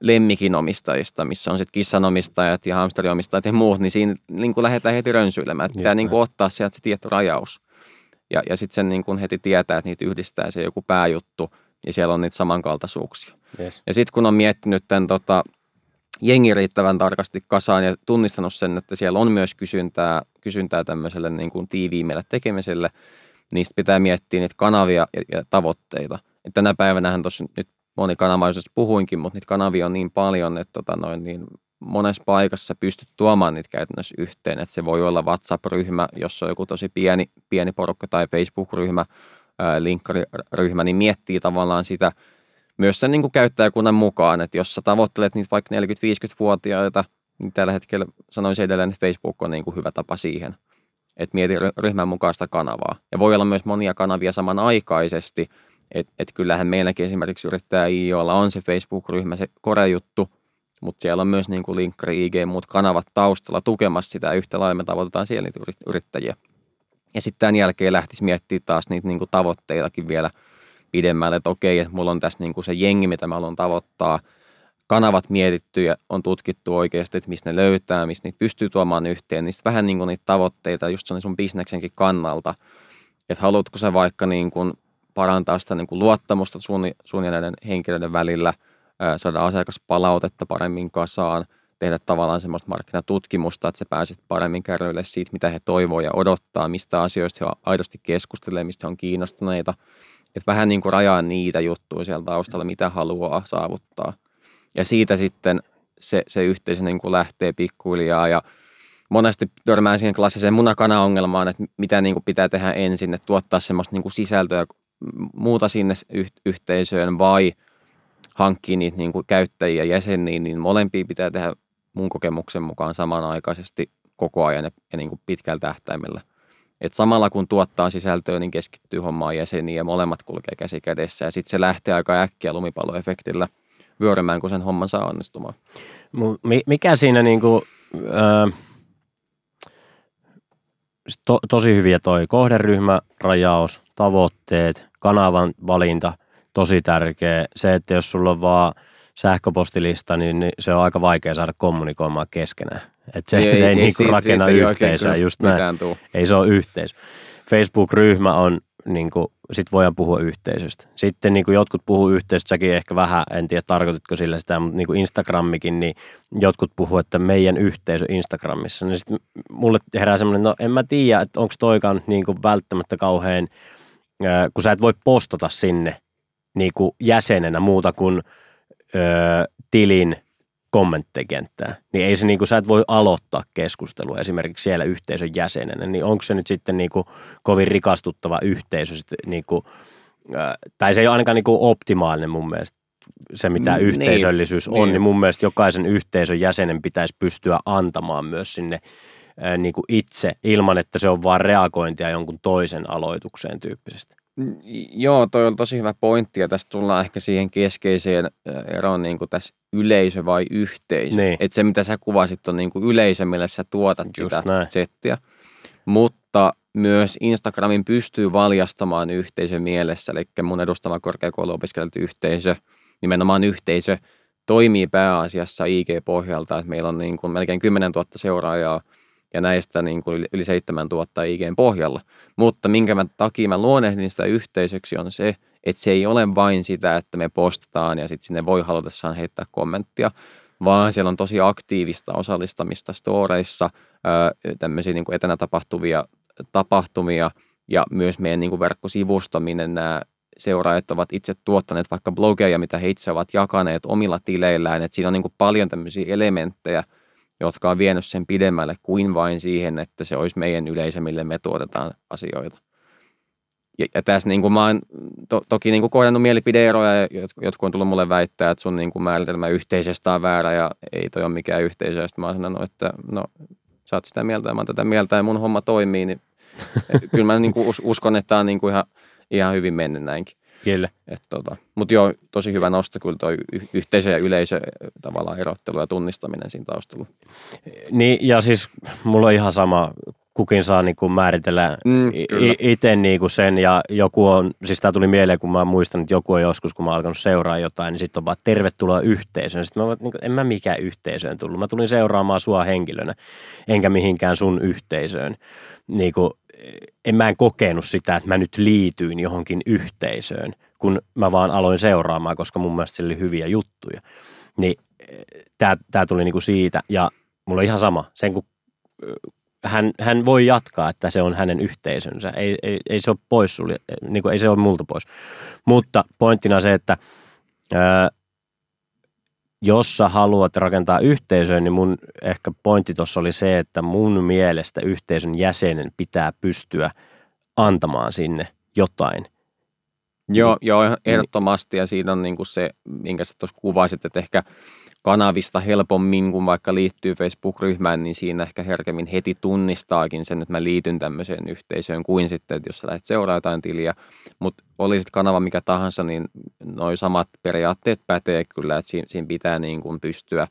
lemmikinomistajista, missä on sitten kissanomistajat ja hamsteriomistajat ja muut, niin siinä niin kuin lähdetään heti rönsyilemään. Että pitää niin kuin ottaa sieltä se tietty rajaus. Ja, ja sitten sen niin kuin heti tietää, että niitä yhdistää se joku pääjuttu ja siellä on niitä samankaltaisuuksia. Yes. Ja sitten kun on miettinyt tämän tota, jengi riittävän tarkasti kasaan ja tunnistanut sen, että siellä on myös kysyntää, kysyntää tämmöiselle niin kuin tiiviimmälle tekemiselle, niin pitää miettiä niitä kanavia ja, ja tavoitteita. Et tänä päivänä tuossa nyt monikanavaisuudessa puhuinkin, mutta niitä kanavia on niin paljon, että tota noin, niin monessa paikassa pystyt tuomaan niitä käytännössä yhteen. Että se voi olla WhatsApp-ryhmä, jossa on joku tosi pieni, pieni porukka tai Facebook-ryhmä, linkkariryhmä, niin miettii tavallaan sitä – myös sen niin kuin käyttäjäkunnan mukaan, että jos sä tavoittelet niitä vaikka 40-50-vuotiaita, niin tällä hetkellä sanoisin edelleen, että Facebook on niin kuin hyvä tapa siihen, että mieti ryhmän mukaista kanavaa. Ja voi olla myös monia kanavia samanaikaisesti, että et kyllähän meilläkin esimerkiksi yrittäjä IOlla on se Facebook-ryhmä, se korejuttu, mutta siellä on myös niin kuin linkkari, IG muut kanavat taustalla tukemassa sitä yhtä lailla, me tavoitetaan siellä niitä yrittäjiä. Ja sitten tämän jälkeen lähtisi miettimään taas niitä niin kuin tavoitteitakin vielä – pidemmälle, että okei, että mulla on tässä niin kuin se jengi, mitä mä haluan tavoittaa, kanavat mietitty ja on tutkittu oikeasti, että mistä ne löytää, mistä niitä pystyy tuomaan yhteen, niin vähän niin kuin niitä tavoitteita just sun bisneksenkin kannalta, että haluatko sä vaikka niin kuin parantaa sitä niin kuin luottamusta sun, sun ja näiden henkilöiden välillä, saada asiakaspalautetta paremmin kasaan, tehdä tavallaan semmoista markkinatutkimusta, että sä pääset paremmin kärryille siitä, mitä he toivoo ja odottaa, mistä asioista he aidosti keskustelee, mistä he on kiinnostuneita – että vähän niin kuin rajaa niitä juttuja siellä taustalla, mitä haluaa saavuttaa. Ja siitä sitten se, se yhteisö niin kuin lähtee pikkuhiljaa ja monesti törmään siihen klassiseen munakana-ongelmaan, että mitä niin kuin pitää tehdä ensin, että tuottaa semmoista niin kuin sisältöä muuta sinne yhteisöön vai hankkii niitä niin kuin käyttäjiä jäseniä, niin molempia pitää tehdä mun kokemuksen mukaan samanaikaisesti koko ajan ja, ja niin kuin pitkällä tähtäimellä. Et samalla kun tuottaa sisältöä, niin keskittyy hommaan jäseniä ja molemmat kulkee käsi kädessä. Ja sitten se lähtee aika äkkiä lumipalloefektillä vyörymään, kun sen homman saa onnistumaan. Mikä siinä niinku, äh, to, tosi hyviä toi kohderyhmä, rajaus, tavoitteet, kanavan valinta, tosi tärkeä. Se, että jos sulla on vaan sähköpostilista, niin se on aika vaikea saada kommunikoimaan keskenään. Et se, ei, se ei, ei niinku rakenna yhteisöä, just näin. Ei se ole yhteisö. Facebook-ryhmä on, niin kuin, sit voidaan puhua yhteisöstä. Sitten niin kuin jotkut puhuu yhteisöstä, säkin ehkä vähän, en tiedä tarkoititko sillä sitä, mutta niin kuin Instagramikin, niin jotkut puhuu, että meidän yhteisö Instagramissa. Niin sitten mulle herää semmoinen, no en mä tiedä, että onko toikaan niin kuin välttämättä kauhean, kun sä et voi postata sinne niin kuin jäsenenä muuta kuin ö, tilin kommenttikenttää, niin ei se niin kuin, sä et voi aloittaa keskustelua esimerkiksi siellä yhteisön jäsenenä, niin onko se nyt sitten niin kuin kovin rikastuttava yhteisö, sitten niin kuin, tai se ei ole ainakaan niin kuin optimaalinen mun mielestä se, mitä mm, yhteisöllisyys niin, on, niin. niin mun mielestä jokaisen yhteisön jäsenen pitäisi pystyä antamaan myös sinne niin kuin itse, ilman että se on vaan reagointia jonkun toisen aloitukseen tyyppisesti. Joo, toi on tosi hyvä pointti ja tässä tullaan ehkä siihen keskeiseen eroon niin kuin tässä yleisö vai yhteisö. Niin. Että se mitä sä kuvasit on niin kuin yleisö, millä sä tuotat Just sitä näin. settiä. Mutta myös Instagramin pystyy valjastamaan yhteisö mielessä, eli mun edustama korkeakouluopiskelijat yhteisö, nimenomaan yhteisö, toimii pääasiassa IG-pohjalta, että meillä on niin kuin melkein 10 000 seuraajaa – ja näistä niin kuin yli 7000 IGn pohjalla. Mutta minkä mä takia mä luonehdin sitä yhteisöksi on se, että se ei ole vain sitä, että me postataan ja sitten sinne voi halutessaan heittää kommenttia, vaan siellä on tosi aktiivista osallistamista storeissa, tämmöisiä niin kuin etänä tapahtuvia tapahtumia ja myös meidän niin kuin verkkosivusto, minne nämä seuraajat ovat itse tuottaneet vaikka blogeja, mitä he itse ovat jakaneet omilla tileillään, että siinä on niin kuin paljon tämmöisiä elementtejä, jotka on vienyt sen pidemmälle kuin vain siihen, että se olisi meidän yleisö, mille me tuotetaan asioita. Ja, ja tässä niin kuin mä oon to, toki niin kuin kohdannut mielipideeroja, ja jotkut on tullut mulle väittää, että sun niin kuin määritelmä yhteisöstä on väärä ja ei toi ole mikään yhteisö. Ja sitten mä oon sanonut, että no sä oot sitä mieltä ja mä oon tätä mieltä ja mun homma toimii, niin kyllä mä niin kuin uskon, että tämä on niin kuin ihan, ihan hyvin mennyt näinkin. Kyllä. tota, Mutta joo, tosi hyvä nosto kyllä tuo yhteisö ja yleisö tavallaan erottelu ja tunnistaminen siinä taustalla. Niin, ja siis mulla on ihan sama, kukin saa niin kuin määritellä mm, itse niin kuin sen ja joku on, siis tämä tuli mieleen, kun mä muistan, että joku on joskus, kun mä oon alkanut seuraa jotain, niin sitten on vaan tervetuloa yhteisöön. Sitten mä vaan, niin kuin, en mä mikään yhteisöön tullut. Mä tulin seuraamaan sua henkilönä, enkä mihinkään sun yhteisöön. Niin kuin, en mä en kokenut sitä, että mä nyt liityin johonkin yhteisöön, kun mä vaan aloin seuraamaan, koska mun mielestä se oli hyviä juttuja. Niin tämä tuli niinku siitä ja mulla on ihan sama. Sen kun hän, hän voi jatkaa, että se on hänen yhteisönsä. Ei, ei, ei se ole pois sulle, niin kuin ei se ole multa pois. Mutta pointtina se, että ää, jos sä haluat rakentaa yhteisöön, niin mun ehkä pointti tuossa oli se, että mun mielestä yhteisön jäsenen pitää pystyä antamaan sinne jotain. Joo, niin, joo ehdottomasti ja siinä on niin kuin se, minkä sä tuossa kuvasit, että ehkä kanavista helpommin, kun vaikka liittyy Facebook-ryhmään, niin siinä ehkä herkemmin heti tunnistaakin sen, että mä liityn tämmöiseen yhteisöön kuin sitten, että jos sä lähdet seuraa jotain tiliä. Mutta olisit kanava mikä tahansa, niin noin samat periaatteet pätee kyllä, että siinä, siinä pitää niin kuin pystyä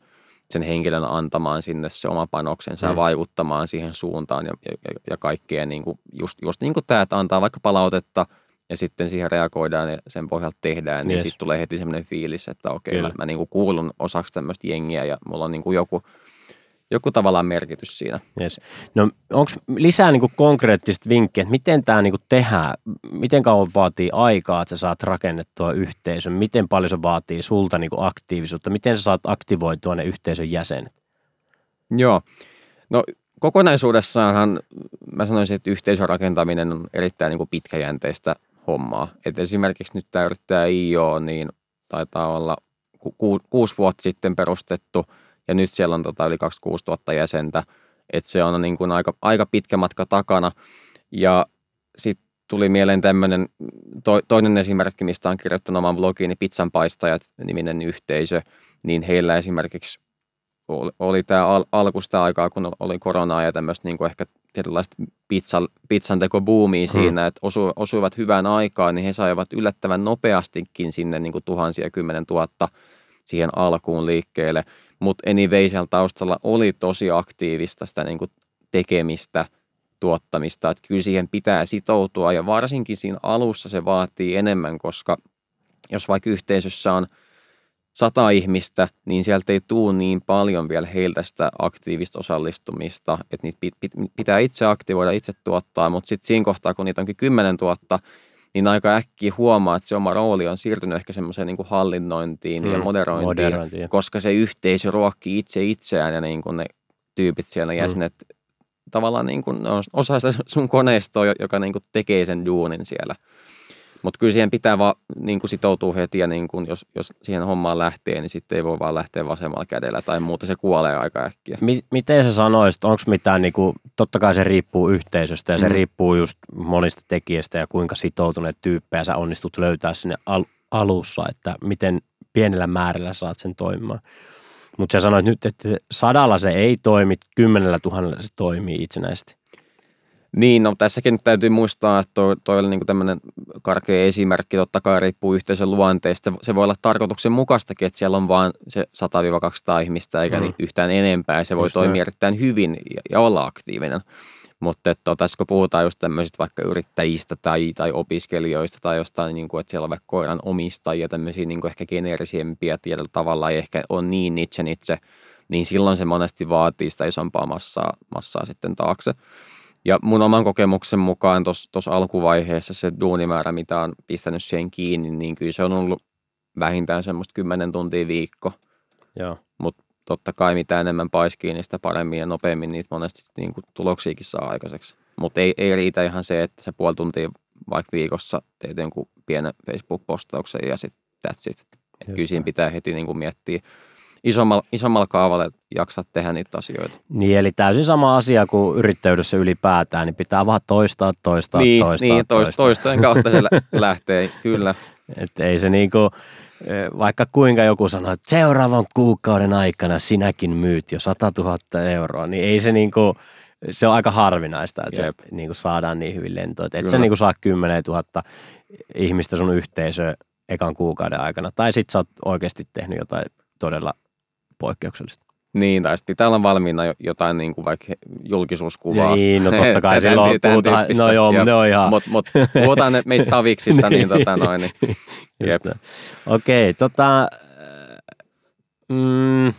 sen henkilön antamaan sinne se oma panoksensa mm. ja vaikuttamaan siihen suuntaan ja, ja, ja kaikkea niin kuin just, just niin kuin tämä, että antaa vaikka palautetta – ja sitten siihen reagoidaan ja sen pohjalta tehdään, niin yes. sitten tulee heti semmoinen fiilis, että okei, okay, mä, mä niin kuulun osaksi tämmöistä jengiä ja mulla on niin kuin joku, joku tavallaan merkitys siinä. Yes. No onko lisää niin kuin konkreettista vinkkiä, että miten tämä niin tehdään, miten kauan vaatii aikaa, että sä saat rakennettua yhteisön, miten paljon se vaatii sulta niin kuin aktiivisuutta, miten sä saat aktivoitua ne yhteisön jäsenet? Joo, no kokonaisuudessaanhan mä sanoisin, että yhteisön rakentaminen on erittäin niin kuin pitkäjänteistä hommaa. Et esimerkiksi nyt tämä yrittäjä IO, niin taitaa olla ku, ku, kuusi vuotta sitten perustettu ja nyt siellä on tota yli 26 000 jäsentä. Et se on niin kuin aika, aika pitkä matka takana. Ja sitten tuli mieleen tämmöinen to, toinen esimerkki, mistä on kirjoittanut oman blogiini Pizzanpaistajat niminen yhteisö, niin heillä esimerkiksi oli, oli tämä al, alkusta aikaa, kun oli koronaa ja tämmöistä niin kuin ehkä tietynlaista pizza, pizzan teko buumia hmm. siinä, että osu, osuivat hyvään aikaan, niin he saivat yllättävän nopeastikin sinne niin kuin tuhansia, kymmenen tuhatta siihen alkuun liikkeelle. Mutta anyway, siellä taustalla oli tosi aktiivista sitä niin kuin tekemistä, tuottamista, että kyllä siihen pitää sitoutua ja varsinkin siinä alussa se vaatii enemmän, koska jos vaikka yhteisössä on – sata ihmistä, niin sieltä ei tule niin paljon vielä heiltä sitä aktiivista osallistumista, että niitä pitää itse aktivoida, itse tuottaa, mutta sitten siinä kohtaa, kun niitä onkin kymmenen tuotta, niin aika äkkiä huomaa, että se oma rooli on siirtynyt ehkä semmoiseen niin hallinnointiin mm, ja moderointiin, moderointiin, koska se yhteisö ruokkii itse itseään ja niin kuin ne tyypit siellä, mm. jäsenet, mm. tavallaan niin kuin, on osa sitä sun koneistoa, joka niin kuin tekee sen duunin siellä. Mutta kyllä siihen pitää vaan niin kuin sitoutua heti ja niin kuin jos, jos siihen hommaan lähtee, niin sitten ei voi vaan lähteä vasemmalla kädellä tai muuta, se kuolee aika äkkiä. M- miten sä sanoisit, onko mitään, niin kuin, totta kai se riippuu yhteisöstä ja se mm. riippuu just monista tekijästä ja kuinka sitoutuneet tyyppejä sä onnistut löytää sinne al- alussa, että miten pienellä määrällä saat sen toimimaan. Mutta sä sanoit nyt, että sadalla se ei toimi, kymmenellä tuhannella se toimii itsenäisesti. Niin, no tässäkin nyt täytyy muistaa, että toi, toi oli niinku tämmöinen karkea esimerkki, totta kai riippuu yhteisön luonteesta. Se voi olla tarkoituksenmukaistakin, että siellä on vain se 100-200 ihmistä eikä mm. niin yhtään enempää, ja se voi just toimia näin. erittäin hyvin ja, ja olla aktiivinen. Mutta että tässä kun puhutaan just tämmöisistä vaikka yrittäjistä tai, tai opiskelijoista tai jostain, niin kuin, että siellä on vaikka koiran omistajia, tämmöisiä niin kuin ehkä geneerisempiä tietyllä tavalla ei ehkä on niin itse itse, niin silloin se monesti vaatii sitä isompaa massaa, massaa sitten taakse. Ja mun oman kokemuksen mukaan tuossa alkuvaiheessa se duunimäärä, mitä on pistänyt siihen kiinni, niin kyllä se on ollut vähintään semmoista 10 tuntia viikko. Mutta totta kai mitä enemmän paiskii, niin sitä paremmin ja nopeammin niitä monesti niin kuin tuloksiakin saa aikaiseksi. Mutta ei, ei riitä ihan se, että se puoli tuntia vaikka viikossa teet jonkun pienen Facebook-postauksen ja sitten that's it. Et kyllä siinä pitää heti niin kuin miettiä isommalla, isommalla kaavalla jaksat tehdä niitä asioita. Niin, eli täysin sama asia kuin yrittäjyydessä ylipäätään, niin pitää vaan toistaa, toistaa, niin, toistaa, niin, toistaa. toistojen kautta se lähtee, kyllä. Että ei se niinku, vaikka kuinka joku sanoo, että seuraavan kuukauden aikana sinäkin myyt jo 100 000 euroa, niin ei se niinku, se on aika harvinaista, että Jep. se niinku saadaan niin hyvin lentoon. Että et sä niinku saa 10 000 ihmistä sun yhteisöön ekan kuukauden aikana. Tai sit sä oot oikeasti tehnyt jotain todella poikkeuksellista. Niin, tai sitten pitää olla valmiina jotain niin kuin vaikka julkisuuskuvaa. Niin, no totta kai silloin puhutaan, no joo, ne on ihan. Mutta mut, puhutaan meistä taviksista, niin, niin tota noin. Niin. Okei, okay, tota, mm,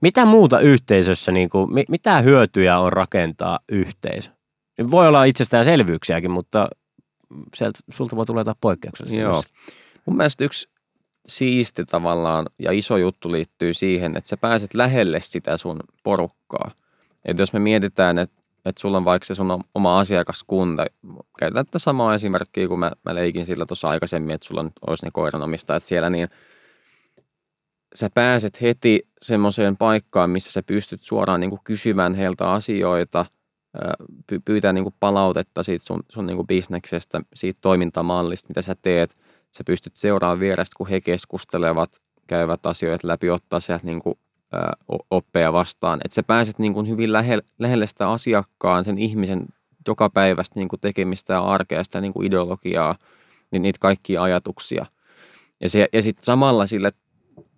mitä muuta yhteisössä, niin kuin, mitä hyötyjä on rakentaa yhteisö? Voi olla itsestäänselvyyksiäkin, mutta sieltä sulta voi tulla jotain poikkeuksellista. Joo. Mun mielestä yksi siisti tavallaan ja iso juttu liittyy siihen, että sä pääset lähelle sitä sun porukkaa. Että jos me mietitään, että, että sulla on vaikka se sun oma asiakaskunta, käytetään tätä samaa esimerkkiä, kun mä, mä leikin sillä tuossa aikaisemmin, että sulla olisi ne koiranomistajat siellä, niin sä pääset heti semmoiseen paikkaan, missä sä pystyt suoraan niin kuin kysymään heiltä asioita, pyytää niin kuin palautetta siitä sun, sun niin kuin bisneksestä, siitä toimintamallista, mitä sä teet – sä pystyt seuraamaan vierestä, kun he keskustelevat, käyvät asioita läpi, ottaa sieltä niin kuin, ä, oppeja vastaan. Että sä pääset niin kuin hyvin lähelle, lähelle sitä asiakkaan, sen ihmisen joka päivästä niin kuin tekemistä ja arkea, sitä niin kuin ideologiaa, niin niitä kaikkia ajatuksia. Ja, se, ja sitten samalla sille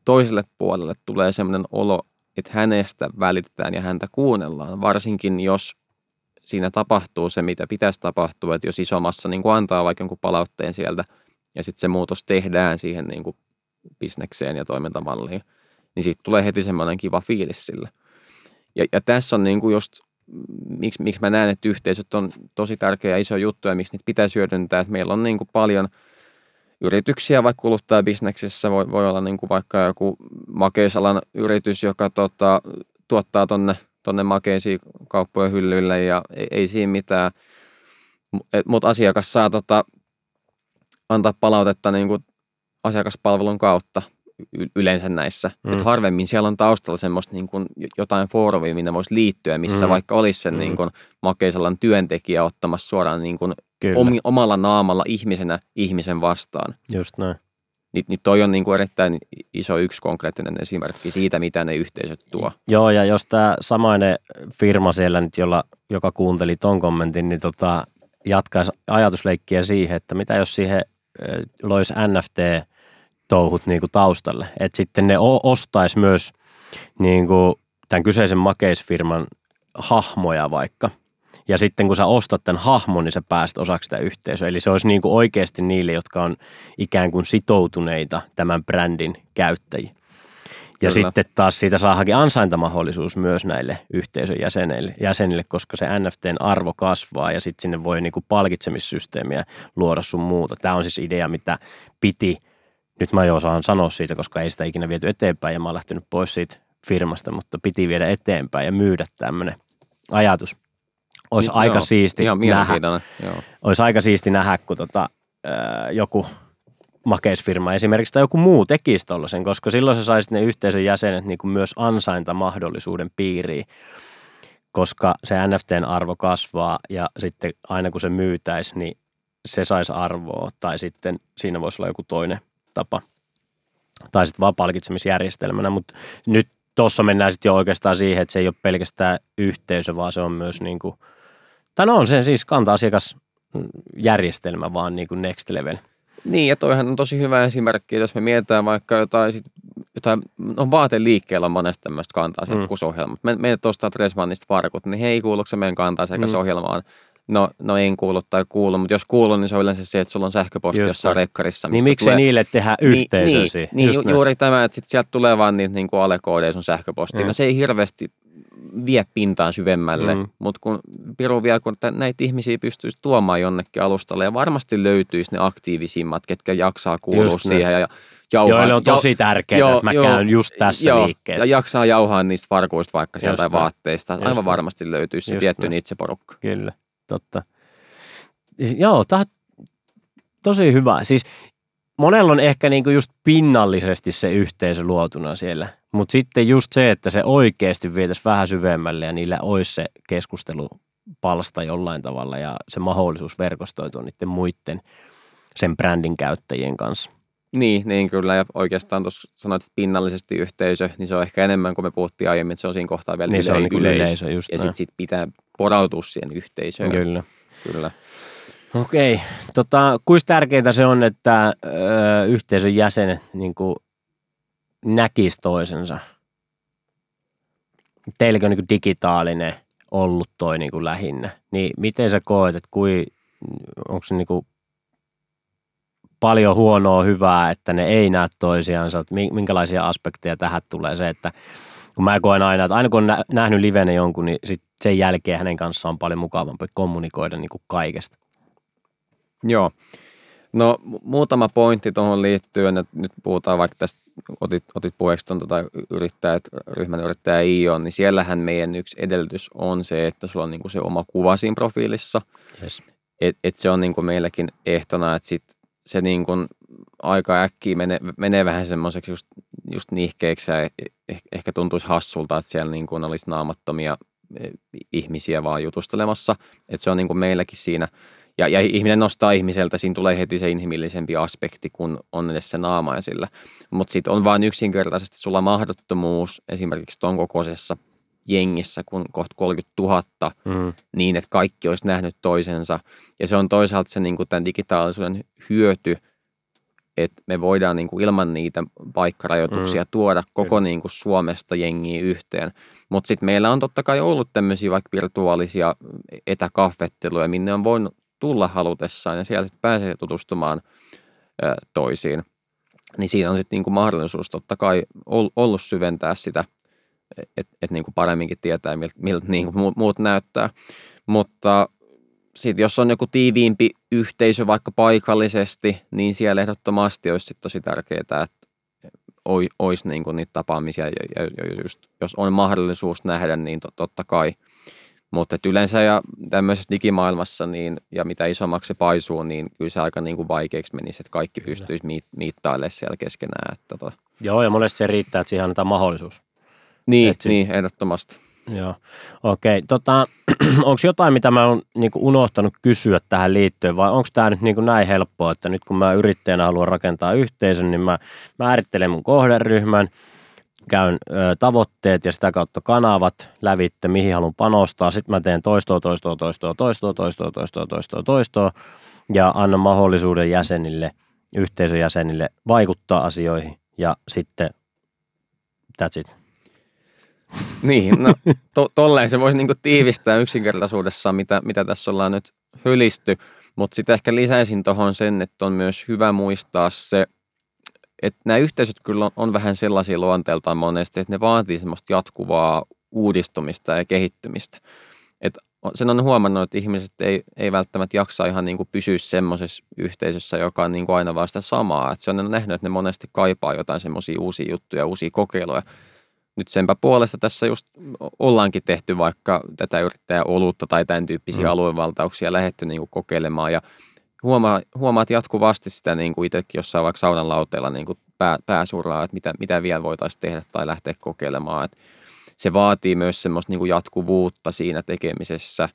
toiselle puolelle tulee sellainen olo, että hänestä välitetään ja häntä kuunnellaan, varsinkin jos siinä tapahtuu se, mitä pitäisi tapahtua, että jos isomassa niin kuin antaa vaikka jonkun palautteen sieltä – ja sitten se muutos tehdään siihen niin kuin bisnekseen ja toimintamalliin, niin siitä tulee heti semmoinen kiva fiilis sille. Ja, ja tässä on niin kuin just, miksi, miksi mä näen, että yhteisöt on tosi tärkeä ja iso juttu ja miksi niitä pitäisi hyödyntää, että meillä on niin kuin paljon yrityksiä vaikka kuluttajabisneksessä, voi, voi olla niin kuin vaikka joku makeisalan yritys, joka tota, tuottaa tonne, tonne makeisiin kauppojen hyllyille ja ei, ei siinä mitään, mutta asiakas saa tota, antaa palautetta niin kuin asiakaspalvelun kautta yleensä näissä. Mm. Että harvemmin siellä on taustalla semmoista niin kuin jotain foorumia, minne voisi liittyä, missä mm. vaikka olisi sen mm. niin kuin makeisalan työntekijä ottamassa suoraan niin kuin omi, omalla naamalla ihmisenä ihmisen vastaan. Just näin. Niin, niin toi on niin kuin erittäin iso yksi konkreettinen esimerkki siitä, mitä ne yhteisöt tuo. Joo, ja jos tämä samainen firma siellä nyt, jolla, joka kuunteli ton kommentin, niin tota, jatkaisi ajatusleikkiä siihen, että mitä jos siihen ö, loisi NFT-touhut niin kuin taustalle. Että sitten ne ostaisi myös niin kuin tämän kyseisen makeisfirman hahmoja vaikka. Ja sitten kun sä ostat tämän hahmon, niin sä pääset osaksi sitä yhteisöä. Eli se olisi niin kuin oikeasti niille, jotka on ikään kuin sitoutuneita tämän brändin käyttäjiä. Ja Kyllä. sitten taas siitä saadaankin ansaintamahdollisuus myös näille yhteisön jäsenille, jäsenille, koska se NFTn arvo kasvaa ja sitten sinne voi niinku palkitsemissysteemiä luoda sun muuta. Tämä on siis idea, mitä piti, nyt mä jo osaan sanoa siitä, koska ei sitä ikinä viety eteenpäin ja mä oon lähtenyt pois siitä firmasta, mutta piti viedä eteenpäin ja myydä tämmöinen ajatus. Olisi Niin, aika joo, siisti nähdä. Joo. olisi aika siisti nähdä, kun tota, joku makeisfirma esimerkiksi tai joku muu tekisi tollaisen, koska silloin sä saisit ne yhteisön jäsenet niin kuin myös ansaintamahdollisuuden piiriin, koska se NFTn arvo kasvaa ja sitten aina kun se myytäisi, niin se saisi arvoa tai sitten siinä voisi olla joku toinen tapa tai sitten vaan palkitsemisjärjestelmänä, mutta nyt tuossa mennään sitten jo oikeastaan siihen, että se ei ole pelkästään yhteisö, vaan se on myös niin kuin, tai no on se siis kanta-asiakasjärjestelmä vaan niin kuin next level. Niin, ja toihan on tosi hyvä esimerkki, jos me mietitään vaikka jotain, sit, jotain on vaateliikkeellä on monesta tämmöistä kanta-asiakkuusohjelmaa. Me, meidät ostaa Tresmannista farkut, niin hei, kuuluuko se meidän kanta-asiakasohjelmaan? No, no en kuulu tai kuulu, mutta jos kuuluu, niin se on yleensä se, että sulla on sähköposti Just jossain rekkarissa. Niin miksei tulee- niille tehdä yhteisöä niin, niin, Just ju, näin. juuri tämä, että sit sieltä tulee vaan niitä niin alekoodeja sun sähköpostiin. Mm. No se ei hirveästi vie pintaan syvemmälle, Mm. mutta kun Piru vielä, kun tä- näitä ihmisiä pystyisi tuomaan jonnekin alustalle ja varmasti löytyisi ne aktiivisimmat, ketkä jaksaa kuulua Just siihen ja jauhaa. Joille on tosi tärkeää, joo, että mä joo, käyn just tässä joo, liikkeessä. Ja jaksaa jauhaa niistä farkuista vaikka sieltä Just tai vaatteista. Just Aivan näin. varmasti löytyisi se Just tietty itseporukka. Kyllä, totta. Joo, tämä tosi hyvä. Siis monella on ehkä niinku just pinnallisesti se yhteisö luotuna siellä, mutta sitten just se, että se oikeasti vietäisi vähän syvemmälle ja niillä olisi se keskustelupalsta jollain tavalla ja se mahdollisuus verkostoitua niiden muiden sen brändin käyttäjien kanssa. Niin, niin kyllä. Ja oikeastaan tuossa sanoit, että pinnallisesti yhteisö, niin se on ehkä enemmän kuin me puhuttiin aiemmin, että se on siinä kohtaa vielä Niin se on niinku yleisö, just Ja sitten sit pitää porautua siihen yhteisöön. Kyllä. Kyllä. Okei. Tota, kuinka tärkeää se on, että ö, yhteisön jäsenet niin näkis toisensa? Teilläkö on niin digitaalinen ollut toi niin kuin lähinnä? Niin miten sä koet, että kui, onko se niin kuin paljon huonoa hyvää, että ne ei näe toisiansa? Minkälaisia aspekteja tähän tulee se, että kun mä koen aina, että aina kun on nä- nähnyt livenä jonkun, niin sit sen jälkeen hänen kanssaan on paljon mukavampi kommunikoida niin kuin kaikesta. Joo. No mu- muutama pointti tuohon liittyen, että nyt puhutaan vaikka tästä, otit, otit puheeksi tuon tota yrittäjät, ryhmän yrittäjä IO, niin siellähän meidän yksi edellytys on se, että sulla on niinku se oma kuva siinä profiilissa, Yes. että et se on niinku meilläkin ehtona, että sit se niinku aika äkkiä menee, menee vähän semmoiseksi just, just nihkeeksi ja eh, ehkä tuntuisi hassulta, että siellä niinku olisi naamattomia eh, ihmisiä vaan jutustelemassa, että se on niinku meilläkin siinä ja, ja ihminen nostaa ihmiseltä, siinä tulee heti se inhimillisempi aspekti, kun on edes se naama esillä. Mutta sitten on vain yksinkertaisesti sulla mahdottomuus esimerkiksi ton kokoisessa jengissä, kun kohta 30 000, Mm. niin että kaikki olisi nähnyt toisensa. Ja se on toisaalta se niin kuin tämän digitaalisuuden hyöty, että me voidaan niin kuin ilman niitä paikkarajoituksia mm. tuoda koko niin kuin Suomesta jengiä yhteen. Mutta sitten meillä on totta kai ollut tämmöisiä vaikka virtuaalisia etäkaffetteluja, minne on voinut tulla halutessaan ja siellä sitten pääsee tutustumaan toisiin. Niin siinä on sitten niinku mahdollisuus totta kai ol- ollut syventää sitä, että et niinku paremminkin tietää, miltä, miltä niinku muut, näyttää. Mutta sitten jos on joku tiiviimpi yhteisö vaikka paikallisesti, niin siellä ehdottomasti olisi sit tosi tärkeää, että olisi niinku niitä tapaamisia, ja, ja just, jos on mahdollisuus nähdä, niin to, totta kai. Mutta yleensä ja tämmöisessä digimaailmassa, niin, ja mitä isommaksi se paisuu, niin kyllä se aika niin kuin vaikeaksi menisi, että kaikki kyllä. pystyisi miit, miittailemaan siellä keskenään. Että, tota. Joo, ja monesti se riittää, että siihen annetaan mahdollisuus. Niin, Et sit- niin, ehdottomasti. Joo, okei. Tota, onko jotain, mitä mä oon niin unohtanut kysyä tähän liittyen, vai onko tämä nyt niin näin helppoa, että nyt kun mä yrittäjänä haluan rakentaa yhteisön, niin mä määrittelen mun kohderyhmän, käyn ö, tavoitteet ja sitä kautta kanavat lävitte, mihin haluan panostaa. Sitten mä teen toistoa, toistoa, toistoa, toistoa, toistoa, toistoa, toistoa, toistoa ja annan mahdollisuuden jäsenille, yhteisön jäsenille vaikuttaa asioihin ja sitten that's it. Niin, no to, tolleen se voisi niinku tiivistää yksinkertaisuudessaan, mitä, mitä tässä ollaan nyt hylisty, mutta sitten ehkä lisäisin tuohon sen, että on myös hyvä muistaa se, että nämä yhteisöt kyllä on, on vähän sellaisia luonteeltaan monesti, että ne vaatii semmoista jatkuvaa uudistumista ja kehittymistä. Et sen on huomannut, että ihmiset ei, ei välttämättä jaksa ihan niin kuin pysyä semmoisessa yhteisössä, joka on niin kuin aina vaan sitä samaa. Et se on nähnyt, että ne monesti kaipaa jotain semmoisia uusia juttuja, uusia kokeiluja nyt senpä puolesta tässä just ollaankin tehty vaikka tätä yrittäjäolutta tai tämän tyyppisiä mm. aluevaltauksia lähetty niin kuin kokeilemaan ja huomaa, huomaat jatkuvasti sitä niin kuin itsekin jossain vaikka saunan lauteella niin kuin pää, pääsuraa, että mitä, mitä vielä voitaisiin tehdä tai lähteä kokeilemaan. Että se vaatii myös semmoista niin kuin jatkuvuutta siinä tekemisessä,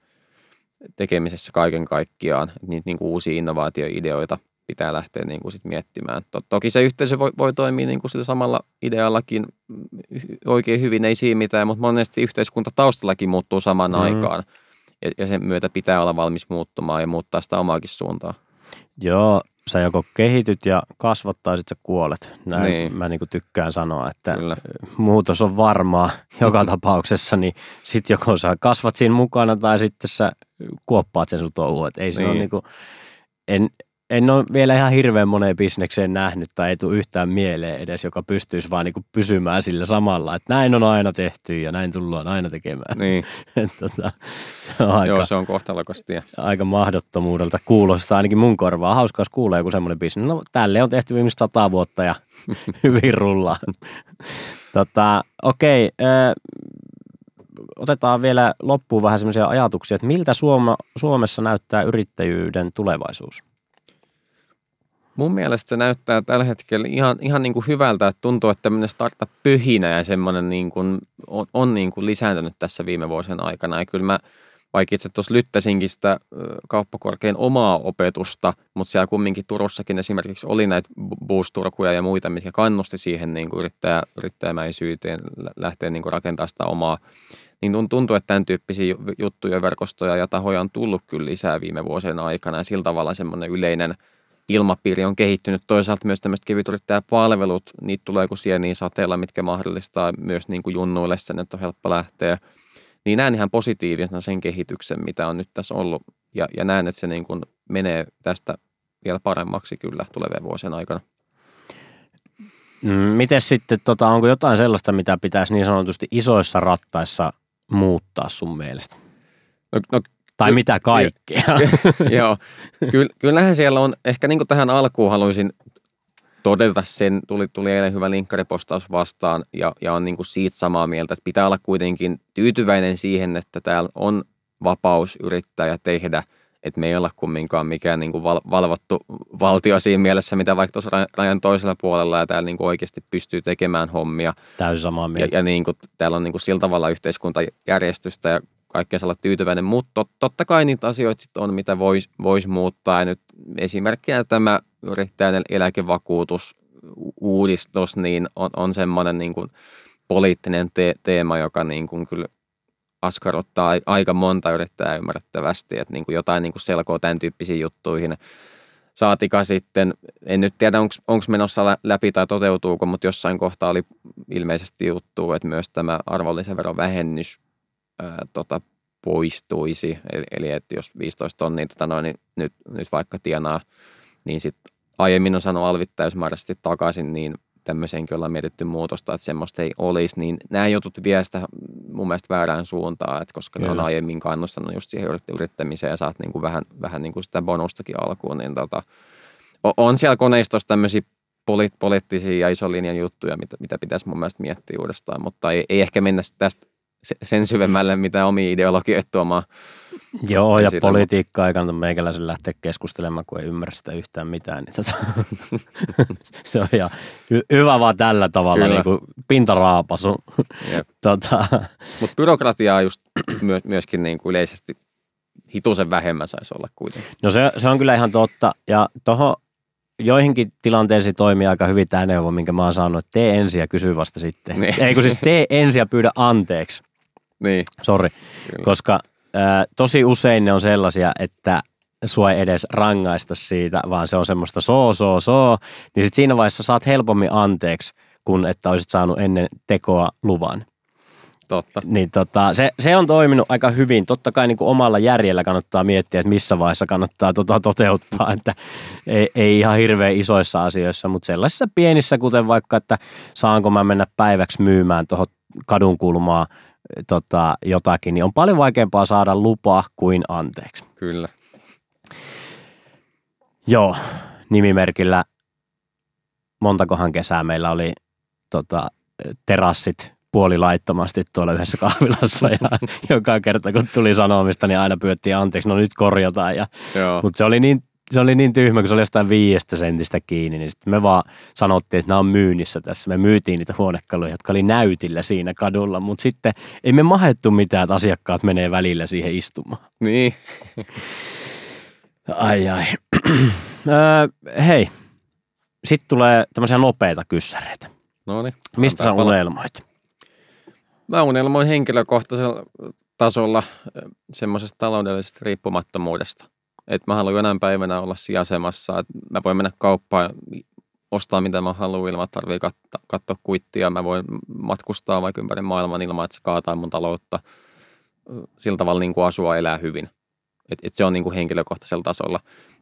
tekemisessä kaiken kaikkiaan, niitä niin kuin uusia innovaatioideoita pitää lähteä niin kuin sit miettimään. Toki se yhteisö voi, voi toimia niin kuin sillä samalla ideallakin oikein hyvin, ei siinä mitään, mutta monesti yhteiskunta taustallakin muuttuu samaan mm. aikaan. Ja, ja sen myötä pitää olla valmis muuttumaan ja muuttaa sitä omaakin suuntaa. Joo, sä joko kehityt ja kasvat tai sitten sä kuolet. Näin niin. mä niin tykkään sanoa, että Kyllä. muutos on varmaa joka tapauksessa, niin sitten joko sä kasvat siinä mukana tai sitten sä kuoppaat sen sun touhua. Ei niin. ole niin kuin, en, en ole vielä ihan hirveän moneen bisnekseen nähnyt tai ei tule yhtään mieleen edes, joka pystyisi vaan niin pysymään sillä samalla, että näin on aina tehty ja näin tullaan aina tekemään. Niin. tota, se on aika, Joo, se on kohtalokasti. Aika mahdottomuudelta kuulostaa ainakin mun korvaa. Hauskaa, jos kuulee joku semmoinen bisnes. No tälle on tehty viimeistä sata vuotta ja hyvin rullaa. tota, okei, okay, otetaan vielä loppuun vähän semmoisia ajatuksia, että miltä Suoma, Suomessa näyttää yrittäjyyden tulevaisuus? Mun mielestä se näyttää tällä hetkellä ihan, ihan niin kuin hyvältä, että tuntuu, että tämmöinen startup-pyhinä ja semmoinen niin kuin on, on niin kuin lisääntynyt tässä viime vuosien aikana. Ja kyllä mä, vaikka itse tuossa lyttäsinkin sitä kauppakorkein omaa opetusta, mutta siellä kumminkin Turussakin esimerkiksi oli näitä boost-turkuja ja muita, mitkä kannusti siihen niin kuin yrittäjä, yrittäjämäisyyteen lähteä niin kuin rakentamaan sitä omaa niin tuntuu, että tämän tyyppisiä juttuja, verkostoja ja tahoja on tullut kyllä lisää viime vuosien aikana ja sillä tavalla semmoinen yleinen – ilmapiiri on kehittynyt. Toisaalta myös tämmöiset kevytyrittäjäpalvelut, niitä tulee kuin sieniin sateella, mitkä mahdollistaa myös niin kuin junnuille sen, että on helppo lähteä. Niin näen ihan positiivisena sen kehityksen, mitä on nyt tässä ollut. Ja, ja näen, että se niin kuin menee tästä vielä paremmaksi kyllä tulevien vuosien aikana. Mm, Miten sitten, tota, onko jotain sellaista, mitä pitäisi niin sanotusti isoissa rattaissa muuttaa sun mielestä? No, no tai mitä kaikkea. Joo, kyllähän siellä on, ehkä niin kuin tähän alkuun haluaisin todeta sen, tuli, tuli eilen hyvä linkkaripostaus vastaan ja, ja on niin kuin siitä samaa mieltä, että pitää olla kuitenkin tyytyväinen siihen, että täällä on vapaus yrittää ja tehdä, että me ei olla kumminkaan mikään niin kuin val, valvottu valtio siinä mielessä, mitä vaikka tuossa rajan toisella puolella ja täällä niin kuin oikeasti pystyy tekemään hommia. Täysin samaa mieltä. Ja, ja niin kuin, täällä on niin kuin sillä tavalla yhteiskuntajärjestystä ja kaikkea olla tyytyväinen, mutta totta kai niitä asioita sitten on, mitä voisi vois muuttaa. Ja nyt esimerkkinä tämä yrittäjän eläkevakuutus uudistus, niin on, on semmoinen niin kuin poliittinen te- teema, joka niin kuin kyllä askarruttaa aika monta yrittäjää ymmärrettävästi, että niin kuin jotain niin kuin selkoa tämän tyyppisiin juttuihin. Saatika sitten, en nyt tiedä onko menossa läpi tai toteutuuko, mutta jossain kohtaa oli ilmeisesti juttu, että myös tämä arvonlisäveron vähennys ää, tota, poistuisi. Eli, eli että jos 15 tonnia tota noin, niin nyt, nyt vaikka tienaa, niin sitten aiemmin on saanut alvit täysmääräisesti takaisin, niin tämmöiseenkin ollaan mietitty muutosta, että semmoista ei olisi, niin nämä jutut vie sitä mun mielestä väärään suuntaan, että koska Kyllä. ne on aiemmin kannustanut just siihen yrittämiseen ja saat niin kuin vähän, vähän niin kuin sitä bonustakin alkuun, niin tota, on siellä koneistossa tämmöisiä poli- poliittisia ja iso linjan juttuja, mitä, mitä pitäisi mun mielestä miettiä uudestaan, mutta ei, ei ehkä mennä tästä sen syvemmälle, mitä omi ideologioita tuomaan. Joo, ja politiikkaa ei kannata meikäläisen lähteä keskustelemaan, kun ei ymmärrä sitä yhtään mitään. Niin tota, se on ihan hy- hyvä vaan tällä tavalla, niin kuin pintaraapasu. tota. Mutta byrokratiaa just my- myöskin niin kuin yleisesti hitusen vähemmän saisi olla kuitenkin. No se, se on kyllä ihan totta. Ja tuohon joihinkin tilanteisiin toimii aika hyvin tämä neuvo, minkä mä oon saanut, että tee ensin ja kysy vasta sitten. Niin. Ei kun siis tee ensin ja pyydä anteeksi. Niin. Sori, koska ää, tosi usein ne on sellaisia, että sua ei edes rangaista siitä, vaan se on semmoista soo, soo, soo, niin sit siinä vaiheessa saat helpommin anteeksi, kun että olisit saanut ennen tekoa luvan. Totta. Niin tota, se, se, on toiminut aika hyvin. Totta kai niin kuin omalla järjellä kannattaa miettiä, että missä vaiheessa kannattaa tota toteuttaa, että ei, ei ihan hirveän isoissa asioissa, mutta sellaisissa pienissä, kuten vaikka, että saanko mä mennä päiväksi myymään tuohon kadun kulmaa tota, jotakin, niin on paljon vaikeampaa saada lupa kuin anteeksi. Kyllä. Joo, nimimerkillä montakohan kesää meillä oli tota, terassit puolilaittomasti tuolla yhdessä kahvilassa ja joka kerta kun tuli sanomista, niin aina pyöttiin anteeksi, no nyt korjataan. Ja, mutta se oli niin se oli niin tyhmä, kun se oli jostain viiestä sentistä kiinni, niin sitten me vaan sanottiin, että nämä on myynnissä tässä. Me myytiin niitä huonekaluja, jotka oli näytillä siinä kadulla, mutta sitten ei me mahettu mitään, että asiakkaat menee välillä siihen istumaan. Niin. ai ai. hei, sitten tulee tämmöisiä nopeita kyssäreitä. No niin. Mistä sä unelmoit? Mä unelmoin henkilökohtaisella tasolla semmoisesta taloudellisesta riippumattomuudesta. Että mä haluan jonain päivänä olla siinä asemassa, että mä voin mennä kauppaan ostaa mitä mä haluan ilman, että tarvii katsoa, katsoa kuittia. Mä voin matkustaa vaikka ympäri maailman ilman, että se kaataa mun taloutta. Sillä tavalla niin kuin asua elää hyvin. Et, et se on niin kuin henkilökohtaisella tasolla.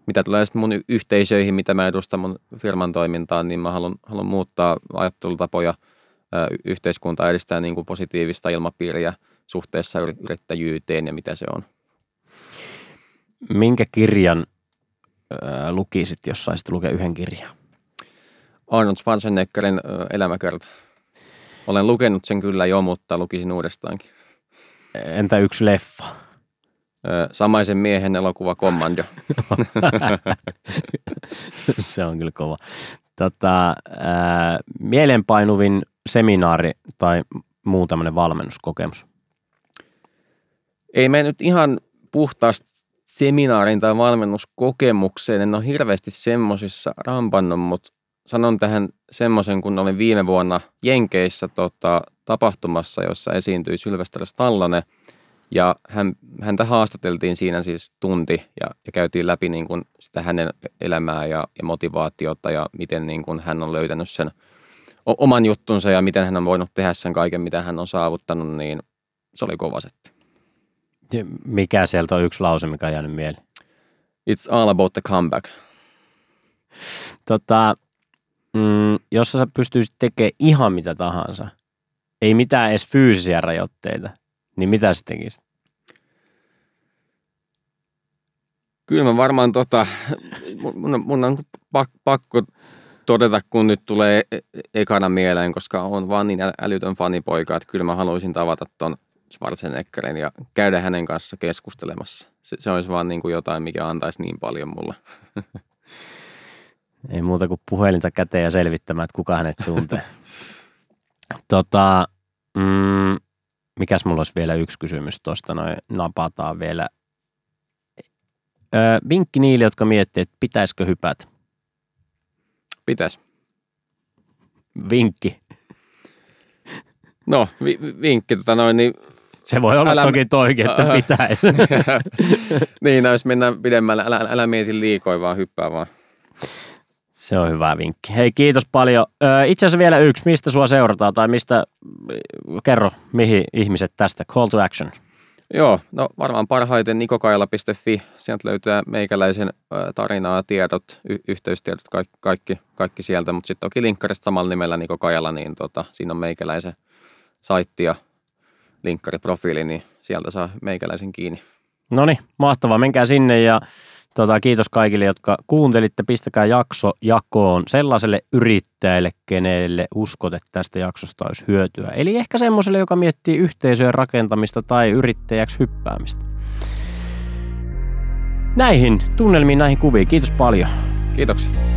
Mitä tulee sitten mun yhteisöihin, mitä mä edustan mun firman toimintaan, niin mä haluan, haluan muuttaa ajattelutapoja – yhteiskunta edistää niin kuin positiivista ilmapiiriä suhteessa yrittäjyyteen ja mitä se on. Minkä kirjan äh, lukisit, jos saisit lukea yhden kirjan? Arnold Schwarzeneggerin äh, elämäkerta. Olen lukenut sen kyllä jo, mutta lukisin uudestaankin. Entä yksi leffa? Samaisen miehen elokuva Commando. se on kyllä kova. Tota, ää, mielenpainuvin seminaari tai muu tämmöinen valmennuskokemus? Ei me nyt ihan puhtaasti seminaarin tai valmennuskokemukseen, en ole hirveästi semmoisissa rampannut, mutta sanon tähän semmoisen, kun olin viime vuonna Jenkeissä tota, tapahtumassa, jossa esiintyi Sylvester Stallone – ja hän, häntä haastateltiin siinä siis tunti ja, ja käytiin läpi niin kuin sitä hänen elämää ja, ja motivaatiota ja miten niin kuin hän on löytänyt sen oman juttunsa ja miten hän on voinut tehdä sen kaiken, mitä hän on saavuttanut, niin se oli kova setti. Mikä sieltä on yksi lause, mikä on jäänyt mieleen? It's all about the comeback. Tota, mm, jos sä pystyisit tekemään ihan mitä tahansa, ei mitään edes fyysisiä rajoitteita, niin mitä sä tekisit? Kyllä mä varmaan tota, mun, mun on pakko todeta, kun nyt tulee e-, e-, ekana mieleen, koska on vaan niin älytön fanipoika, että kyllä mä haluaisin tavata ton Schwarzeneggerin ja käydä hänen kanssa keskustelemassa. Se, se olisi vaan niin kuin jotain, mikä antaisi niin paljon mulle. Ei muuta kuin puhelinta käteen ja selvittämään, että kuka hänet tuntee. tota, mm, mikäs mulla olisi vielä yksi kysymys tuosta, noin napataan vielä. Öö, vinkki niille, jotka miettii, että pitäisikö hypätä. Pitäisi. Vinkki. No, vi- vinkki tota noin, niin se voi olla älä... toki toikin, että pitäisi. niin, no, jos mennään pidemmälle, älä, älä mieti liikoin, vaan hyppää vaan. Se on hyvä vinkki. Hei, kiitos paljon. itse asiassa vielä yksi. Mistä sua seurataan tai mistä, kerro mihin ihmiset tästä. Call to action. Joo, no varmaan parhaiten nikokaila.fi. Sieltä löytyy meikäläisen tarinaa, tiedot, y- yhteystiedot, kaikki, kaikki, kaikki sieltä. Mutta sitten toki linkkarista samalla nimellä Nikokaila, niin tota, siinä on meikäläisen saitti ja linkkariprofiili, niin sieltä saa meikäläisen kiinni. No niin, mahtavaa. Menkää sinne ja Tota, kiitos kaikille, jotka kuuntelitte. Pistäkää jakso jakoon sellaiselle yrittäjälle, kenelle uskot, että tästä jaksosta olisi hyötyä. Eli ehkä semmoiselle, joka miettii yhteisöjen rakentamista tai yrittäjäksi hyppäämistä. Näihin tunnelmiin, näihin kuviin. Kiitos paljon. Kiitoksia.